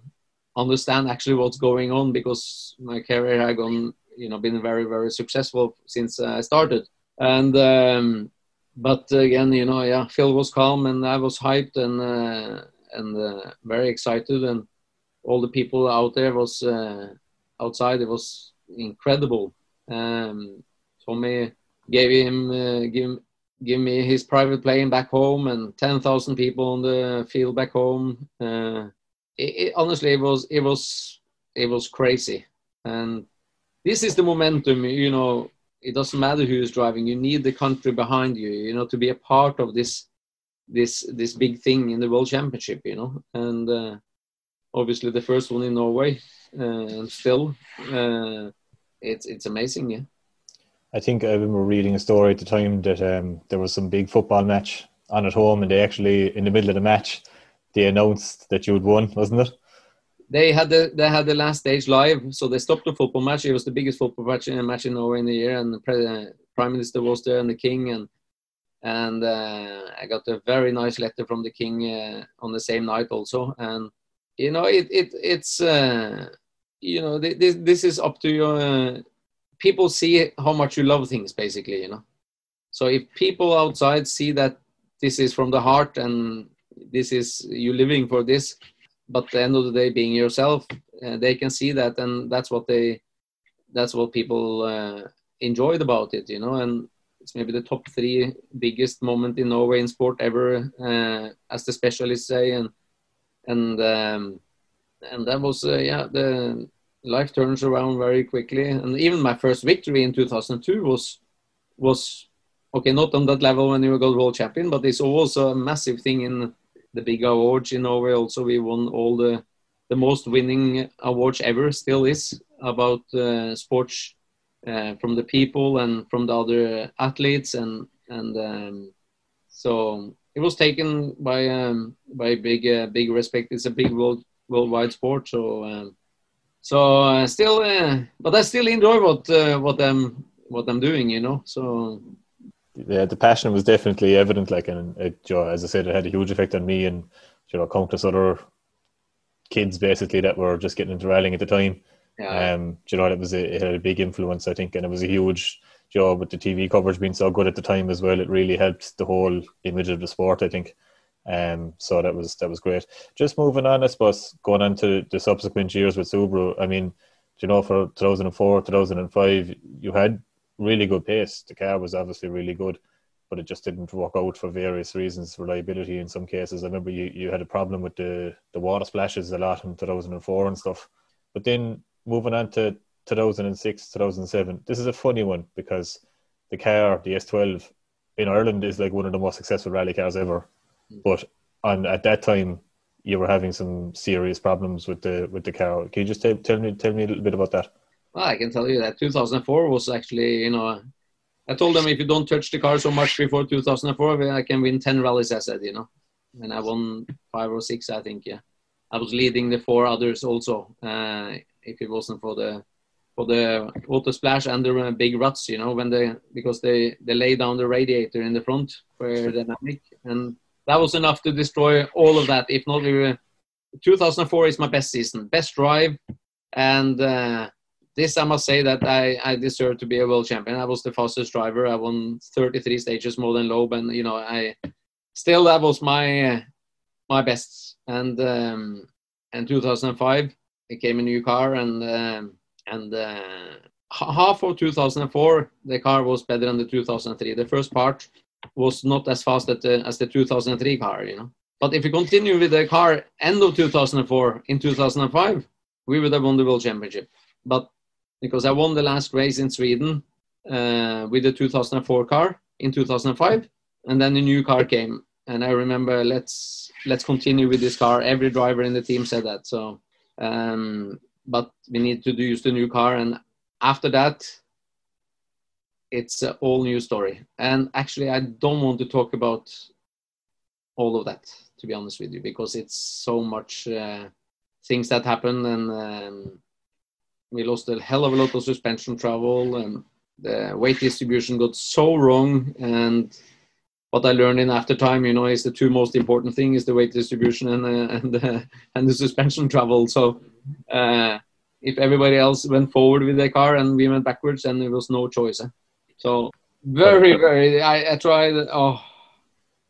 understand actually what's going on because my career had gone, you know, been very, very successful since I started. And, um, but again, you know, yeah, Phil was calm and I was hyped and, uh, and uh, very excited and all the people out there was uh, outside. It was incredible. Um, Tommi gave him uh, give give me his private plane back home and ten thousand people on the field back home. Uh, it, it, honestly, it was it was it was crazy, and this is the momentum. You know, it doesn't matter who is driving. You need the country behind you. You know, to be a part of this this this big thing in the world championship. You know, and uh, obviously the first one in Norway, uh, and still. Uh, it's it's amazing, yeah. I think I remember reading a story at the time that um, there was some big football match on at home, and they actually, in the middle of the match, they announced that you had won, wasn't it? They had the they had the last stage live, so they stopped the football match. It was the biggest football match in a match in Norway in the year, and the pre- prime minister was there and the king, and and uh, I got a very nice letter from the king uh, on the same night also, and you know it it it's. Uh, you know this this is up to your people see how much you love things basically you know so if people outside see that this is from the heart and this is you living for this but the end of the day being yourself uh, they can see that and that's what they that's what people uh, enjoyed about it you know and it's maybe the top three biggest moment in norway in sport ever uh, as the specialists say. And and um, and that was uh, yeah the life turns around very quickly. And even my first victory in 2002 was was okay not on that level when you got world champion but it's also a massive thing in the big awards in Norway also. We won all the the most winning awards ever still is about uh, sports uh, from the people and from the other athletes and and um, so it was taken by um, by big uh, big respect it's a big world worldwide sport. So, um, so uh, still, uh, but I still enjoy what uh, what I'm what I'm doing. You know, so yeah, the passion was definitely evident. Like, and it, know, as I said, it had a huge effect on me and you know countless other kids basically that were just getting into rallying at the time. Yeah. Um, you know, it was a, it had a big influence, I think, and it was a huge job with the TV coverage being so good at the time as well. It really helped the whole image of the sport, I think. Um, so that was that was great. Just moving on, I suppose, going on to the subsequent years with Subaru. I mean, do you know, for 2004, 2005, you had really good pace. The car was obviously really good, but it just didn't work out for various reasons, reliability in some cases. I remember you, you had a problem with the, the water splashes a lot in 2004 and stuff. But then moving on to 2006, 2007, this is a funny one because the car, the S12 in Ireland, is like one of the most successful rally cars ever. Mm. But on at that time, you were having some serious problems with the with the car. Can you just tell, tell me tell me a little bit about that? Well, I can tell you that 2004 was actually, you know, I told them if you don't touch the car so much before 2004, I can win 10 rallies. I said, you know, and I won five or six, I think. Yeah, I was leading the four others also. Uh, if it wasn't for the for the water splash and the big ruts, you know, when they because they they lay down the radiator in the front for aerodynamic, and that was enough to destroy all of that. If not, we were, 2004 is my best season, best drive, and uh, this I must say that I I deserve to be a world champion. I was the fastest driver. I won 33 stages more than Loeb, and you know I still that was my uh, my best. And um, and 2005 it came a new car and. Um, and uh, half of 2004 the car was better than the 2003 the first part was not as fast as the, as the 2003 car you know? But if we continue with the car end of 2004 in 2005 we would have won the world championship. But because i won the last race in sweden uh, with the 2004 car in 2005 and then the new car came. And i remember let's let's continue with this car. Every driver in the team said that so um, but we need to use the new car. And after that, it's a all new story. And actually, I don't want to talk about all of that, to be honest with you, because it's so much uh, things that happen. And um, we lost a hell of a lot of suspension travel, and the weight distribution got so wrong. And what I learned in after time, you know, is the two most important thing is the weight distribution and uh, <laughs> and uh, and the suspension travel. So uh, if everybody else went forward with their car and we went backwards, then there was no choice. Eh? So very very, I, I tried. Oh,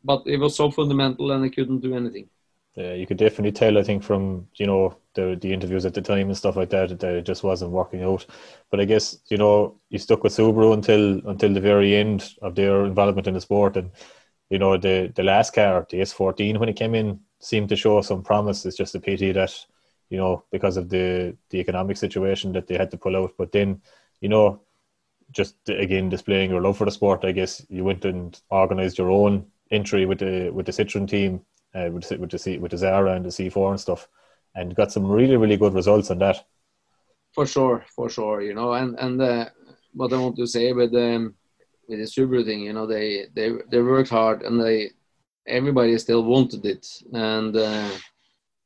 but it was so fundamental and I couldn't do anything. Yeah, you could definitely tell. I think from you know the the interviews at the time and stuff like that that it just wasn't working out. But I guess you know you stuck with Subaru until until the very end of their involvement in the sport, and you know the the last car, the S14, when it came in, seemed to show some promise. It's just a pity that you know because of the the economic situation that they had to pull out. But then you know just again displaying your love for the sport, I guess you went and organised your own entry with the with the Citroen team uh, with with the C, with the Xsara and the C4 and stuff, and got some really really good results on that. For sure, for sure, you know, and and uh, what I want to say with um, with the Subaru thing, you know, they they they worked hard and they everybody still wanted it, and uh,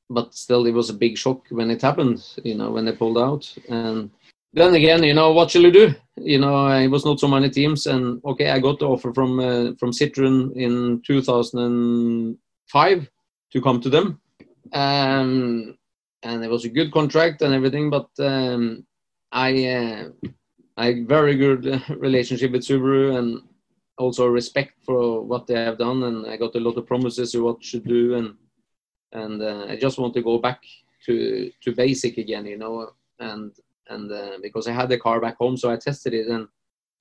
but still it was a big shock when it happened, you know, when they pulled out and. Then again, you know, what shall you do? You know, it was not so many teams, and okay, I got the offer from uh, from Citroen in 2000 five to come to them. Um, and it was a good contract and everything, but um, I uh, I very good <laughs> relationship with Subaru and also respect for what they have done, and I got a lot of promises of what should do, and and uh, I just want to go back to to basic again, you know, and and uh, because I had the car back home, so I tested it, and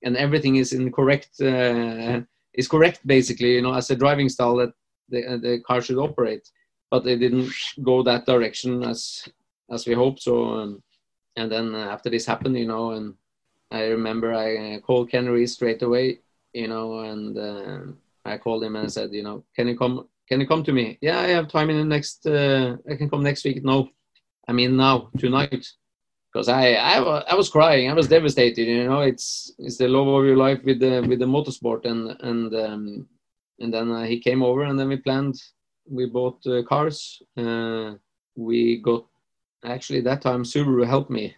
and everything is in correct uh, is correct basically, you know, as a driving style that the, the car should operate. But they didn't go that direction as as we hoped. So um, and then uh, after this happened, you know, and I remember I uh, called Ken Rees straight away, you know, and uh, I called him and said, you know, can you come? Can you come to me? Yeah, I have time in the next. Uh, I can come next week. No, I mean now tonight, because I, I I was crying. I was devastated. You know, it's it's the love of your life with the with the motorsport and and um, and then uh, he came over and then we planned we bought uh, cars. Uh, we got actually that time subaru helped me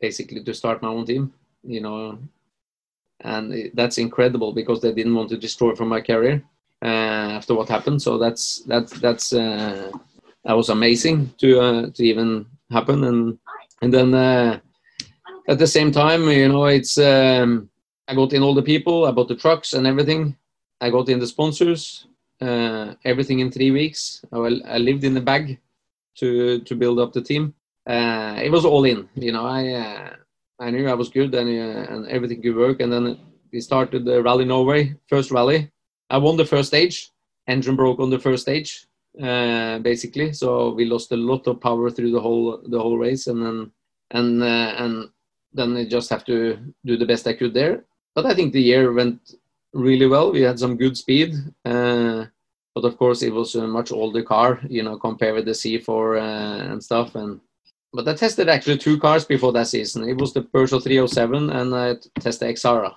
basically to start my own team you know. And that's incredible because they didn't want to destroy from my career uh, after what happened. So that's that's that's uh, that was amazing to uh, to even happen. And and then at the same time, you know, it's um, I got in all the people, I bought the trucks and everything. I got in the sponsors, uh, everything in three weeks. I, I, lived in the bag to to build up the team. Uh, it was all in, you know. I uh, I knew I was good and uh, and everything could work. And then we started the Rally Norway first rally. I won the first stage. Engine broke on the first stage, uh, basically. So we lost a lot of power through the whole the whole race, and then and uh, and then I just have to do the best I could there. But I think the year went really well. We had some good speed, uh, but of course it was a much older car, you know, compared with the C4 uh, and stuff. And but I tested actually two cars before that season. It was the Peugeot 307 and I tested Xsara,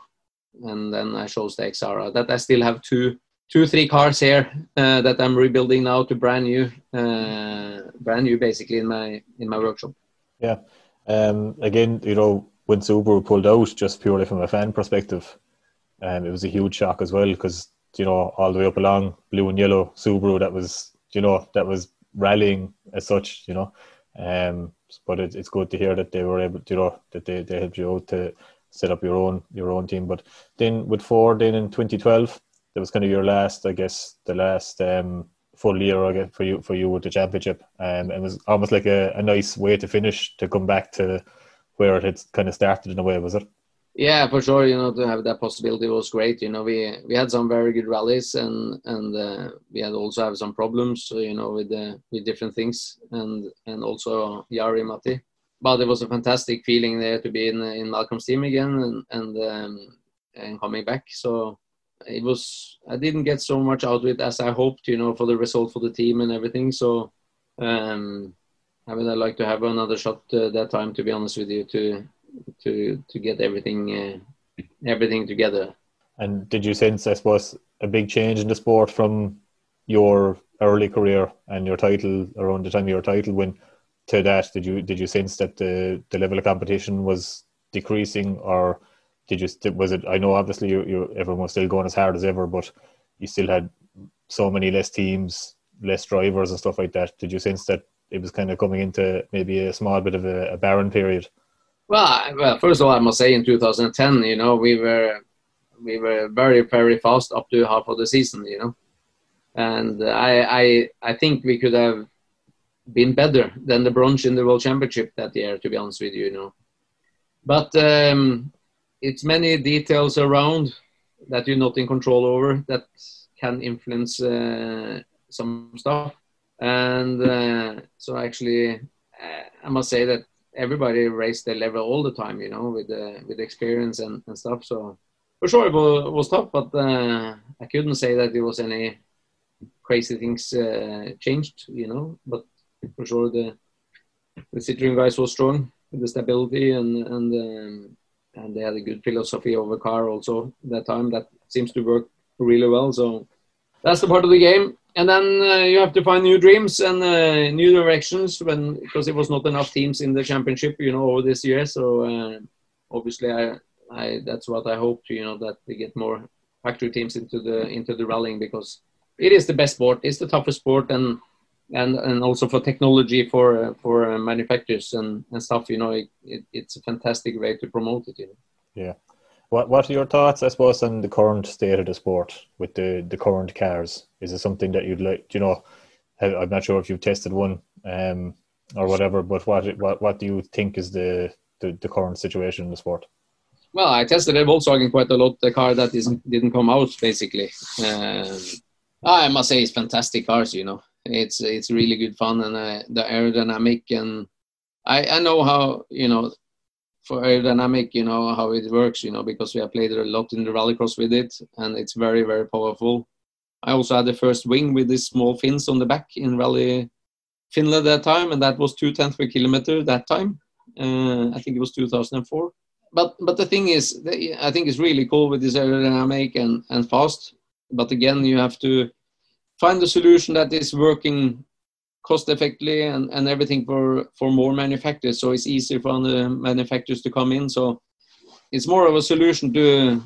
and then I chose the Xsara. That I still have two, two, three cars here uh, that I'm rebuilding now to brand new, uh, brand new basically in my in my workshop. Yeah. Um, again, you know, when Subaru pulled out, just purely from a fan perspective, um, it was a huge shock as well because you know all the way up along blue and yellow Subaru that was you know that was rallying as such, you know. Um, but it, it's good to hear that they were able, to, you know, that they, they helped you out to set up your own your own team. But then with Ford, then in 2012, that was kind of your last, I guess, the last um, full year again for you for you with the championship, and it was almost like a, a nice way to finish to come back to where it had kind of started in a way, was it? Yeah, for sure. You know, to have that possibility was great. You know, we we had some very good rallies, and and uh, we had also have some problems. You know, with uh, with different things, and and also Jari-Matti. But it was a fantastic feeling there to be in in Malcolm's team again, and and um, and coming back. So it was I didn't get so much out of it as I hoped, you know, for the result for the team and everything. So um, I would like to have another shot uh, that time, to be honest with you, to to to get everything uh, everything together. And did you sense, I suppose, a big change in the sport from your early career and your title around the time of your title win to that? Did you did you sense that the the level of competition was decreasing or did you was it? I know obviously you, you everyone was still going as hard as ever, but you still had so many less teams, less drivers and stuff like that. Did you sense that it was kind of coming into maybe a small bit of a, a barren period? Well, well, first of all, I must say in 2010, you know, we were we were very very fast up to half of the season, you know, and I I I think we could have been better than the bronze in the World Championship that year, to be honest with you, you know. But um, it's many details around that you're not in control over that can influence uh, some stuff. And uh, so actually, uh, I must say that everybody raised their level all the time, you know, with the with experience and, and stuff. So for sure it was, it was tough, but uh, I couldn't say that there was any crazy things uh, changed, you know. But for sure the the Citroen guys were strong with the stability and and um, and they had a good philosophy of a car also that time that seems to work really well so that's the part of the game and then uh, you have to find new dreams and uh, new directions when because it was not enough teams in the championship you know over this year. So uh, obviously I, I that's what i hope you know that we get more factory teams into the into the rallying because it is the best sport. It's the toughest sport and and and also for technology for uh, for uh, manufacturers and, and stuff you know it, it, it's a fantastic way to promote it you know. Yeah what what are your thoughts i suppose on the current state of the sport with the the current cars? Is it something that you'd like you know i'm not sure if you've tested one um or whatever but what what what do you think is the the, the current situation in the sport? Well i tested a volkswagen quite a lot the car that isn't didn't come out basically. Um, i must say it's fantastic cars you know. It's it's really good fun and uh, the aerodynamic and I I know how you know for aerodynamic you know how it works you know because we have played a lot in the rallycross with it and it's very very powerful. I also had the first wing with these small fins on the back in rally Finland at that time and that was two tenths per kilometer that time. Uh, I think it was 2004. But but the thing is, I think it's really cool with this aerodynamic and and fast. But again, you have to find a solution that is working cost effectively and, and everything for, for more manufacturers. So it's easier for the manufacturers to come in. So it's more of a solution to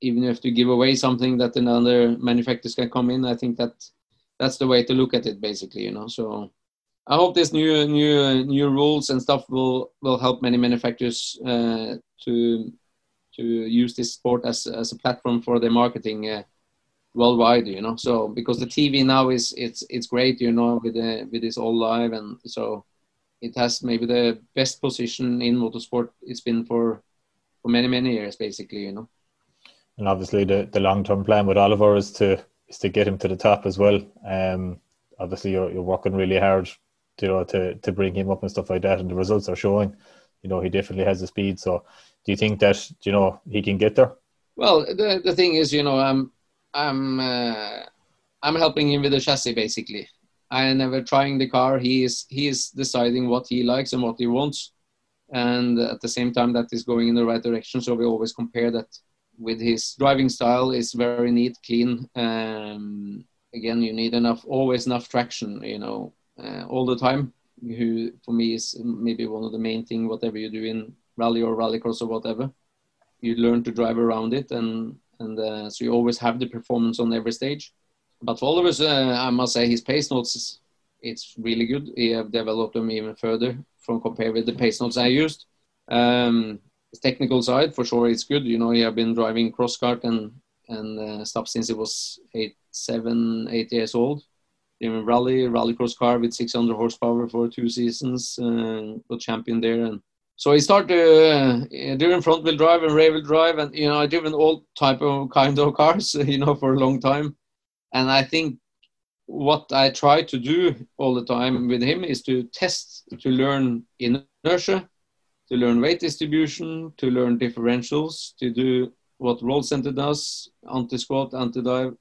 even if to give away something that another manufacturers can come in i think that that's the way to look at it basically you know? So I hope this new new new rules and stuff will will help many manufacturers uh, to to use this sport as as a platform for their marketing uh, worldwide. You know, so because the TV now is it's it's great. You know, with the with this all live and so it has maybe the best position in motorsport it's been for for many many years basically. You know. And obviously, the, the long term plan with Oliver is to is to get him to the top as well. Um, obviously, you're you're working really hard, you know, to to bring him up and stuff like that, and the results are showing. You know, he definitely has the speed. So, do you think that you know he can get there? Well, the the thing is, you know, I'm I'm uh, I'm helping him with the chassis basically. I am never trying the car. He is he is deciding what he likes and what he wants, and at the same time that is going in the right direction. So we always compare that with his driving style is very neat, clean. Um, again, you need enough, always enough traction, you know, uh, all the time. Who for me is maybe one of the main thing. Whatever you do in rally or rallycross or whatever, you learn to drive around it, and and uh, so you always have the performance on every stage. But for all of us, uh, I must say his pace notes is it's really good. He have developed them even further from compared with the pace notes I used. Um, technical side, for sure, it's good. You know, he have been driving cross kart and and uh, stuff since he was eight, seven, eight years old. In rally, rally cross car with 600 horsepower for two seasons, uh, champion there, and so I started uh, doing front wheel drive and rear wheel drive, and you know, I driven all type of kind of cars, <laughs> you know, for a long time, and I think what I try to do all the time with him is to test to learn inertia to learn weight distribution, to learn differentials, to do what roll center does, anti-squat, anti-dive.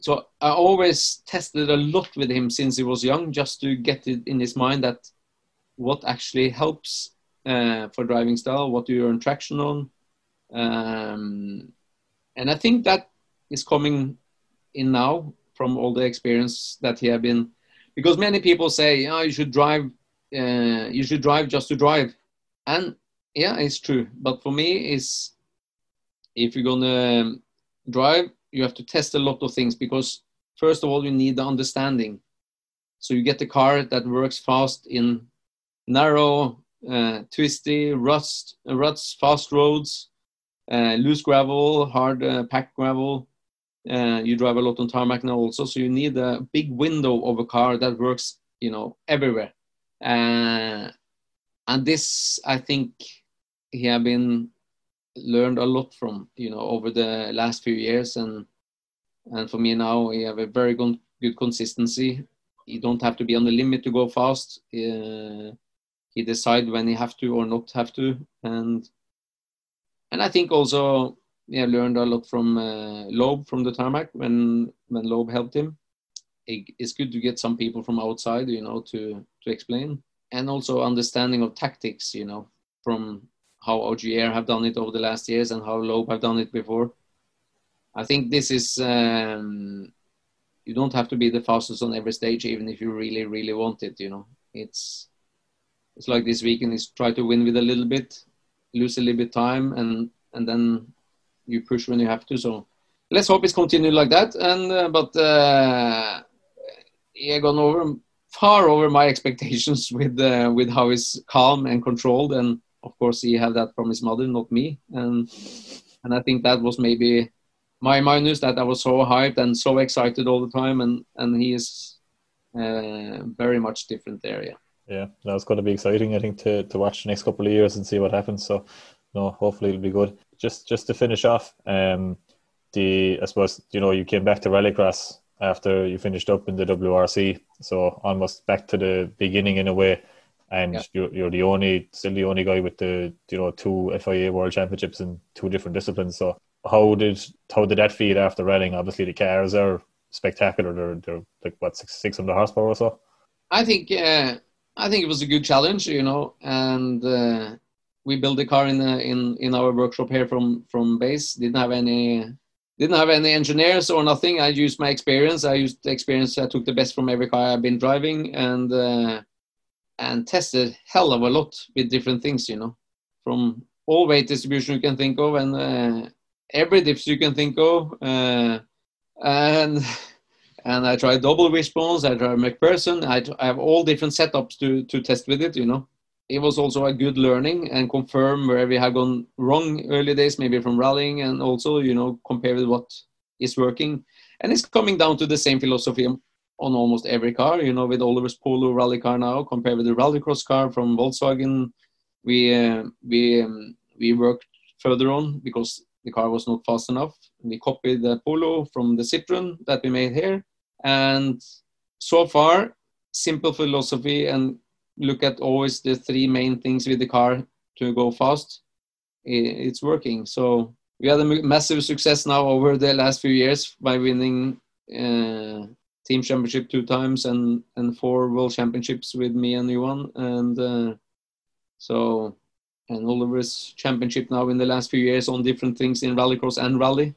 So I always tested a lot with him since he was young, just to get it in his mind that what actually helps uh, for driving style, what do you earn traction on, um, and I think that is coming in now from all the experience that he have been. Because many people say, oh, you should drive, uh, you should drive just to drive and yeah, it's true. But for me, is if you're gonna drive, you have to test a lot of things because first of all, you need the understanding. So you get the car that works fast in narrow, uh, twisty, ruts, ruts, fast roads, uh, loose gravel, hard uh, packed gravel. Uh, you drive a lot on tarmac now also, so you need a big window of a car that works, you know, everywhere. Uh, and this I think he have been learned a lot from you know over the last few years and and for me now he have a very good, good consistency you don't have to be on the limit to go fast uh, he decide when he have to or not have to and and I think also yeah learned a lot from uh, Loeb from the tarmac when when Loeb helped him it, it's good to get some people from outside you know to to explain and also understanding of tactics, you know, from how Ogier have done it over the last years and how Loeb have done it before. I think this is um, you don't have to be the fastest on every stage, even if you really, really want it. You know, it's it's like this weekend is try to win with a little bit, lose a little bit time, and and then you push when you have to. So let's hope it's continued like that. And uh, but uh, yeah, gone over far over my <laughs> expectations with uh, with how he's calm and controlled and of course he had that from his mother not me and and i think that was maybe my minus that i was so hyped and so excited all the time and and he is uh, very much different there yeah yeah that's going to be exciting i think to to watch the next couple of years and see what happens so no hopefully it'll be good just just to finish off um the i suppose you know you came back to rallycross after you finished up in the WRC. So almost back to the beginning in a way. And yeah. you're, you're the only, still the only guy with the, you know, two FIA World Championships in two different disciplines. So how did how did that feel after rallying? Obviously, the cars are spectacular. They're they're like what six six hundred horsepower or so. I think uh, I think it was a good challenge, you know, and uh, we built the car in uh, in in our workshop here from from base. Didn't have any didn't have any engineers or nothing. I used my experience. I used the experience. I took the best from every car I've been driving and uh, and tested hell of a lot with different things. You know, from all weight distribution you can think of and uh, every dips you can think of, uh, and <laughs> and I tried double wishbones. I tried MacPherson. I, I have all different setups to to test with it. You know, it was also a good learning and confirm where we have gone wrong early days, maybe from rallying, and also you know compare with what is working. And it's coming down to the same philosophy on almost every car. You know, with Oliver's Polo rally car now, compared with the rallycross car from Volkswagen, we uh, we um, we worked further on because the car was not fast enough. We copied the Polo from the Citroen that we made here, and so far, simple philosophy and look at always the three main things with the car to go fast. It's working. So we had a massive success now over the last few years by winning uh, team championship two times and and four world championships with me and Johan and uh, so and Oliver's championship now in the last few years on different things in rallycross and rally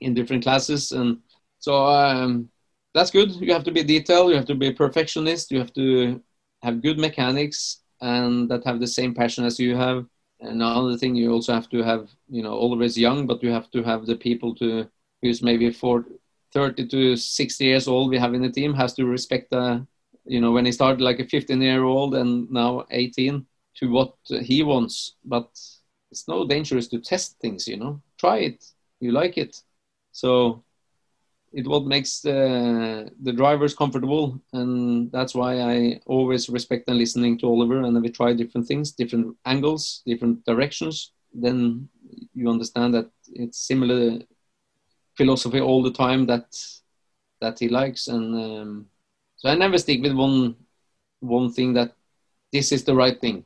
in different classes and so um, that's good. You have to be detailed. You have to be a perfectionist. You have to have good mechanics and that have the same passion as you have. And another thing you also have to have you know always young but you have to have the people to who's maybe for 30 to 60 years old we have in the team has to respect the you know when he started like a 15 year old and now 18 to what he wants. But it's no dangerous to test things you know. Try it. You like it. So it what makes the the drivers comfortable and that's why i always respect and listening to oliver and we try different things different angles different directions. Then you understand that it's similar philosophy all the time that that he likes and um, so i never stick with one one thing that this is the right thing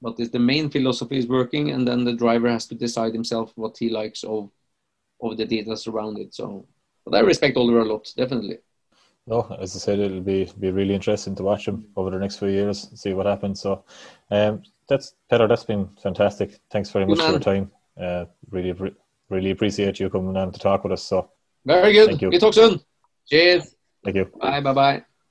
but if the main philosophy is working and then the driver has to decide himself what he likes of of the data around it so but I respect Oliver a lot, definitely. No, as I said, it'll be be really interesting to watch him over the next few years, see what happens. So, um, that's Petter. That's been fantastic. Thanks very much for your time. Uh, really, really appreciate you coming on to talk with us. So, very good. Thank you. We talk soon. Cheers. Thank you. Bye. Bye. Bye.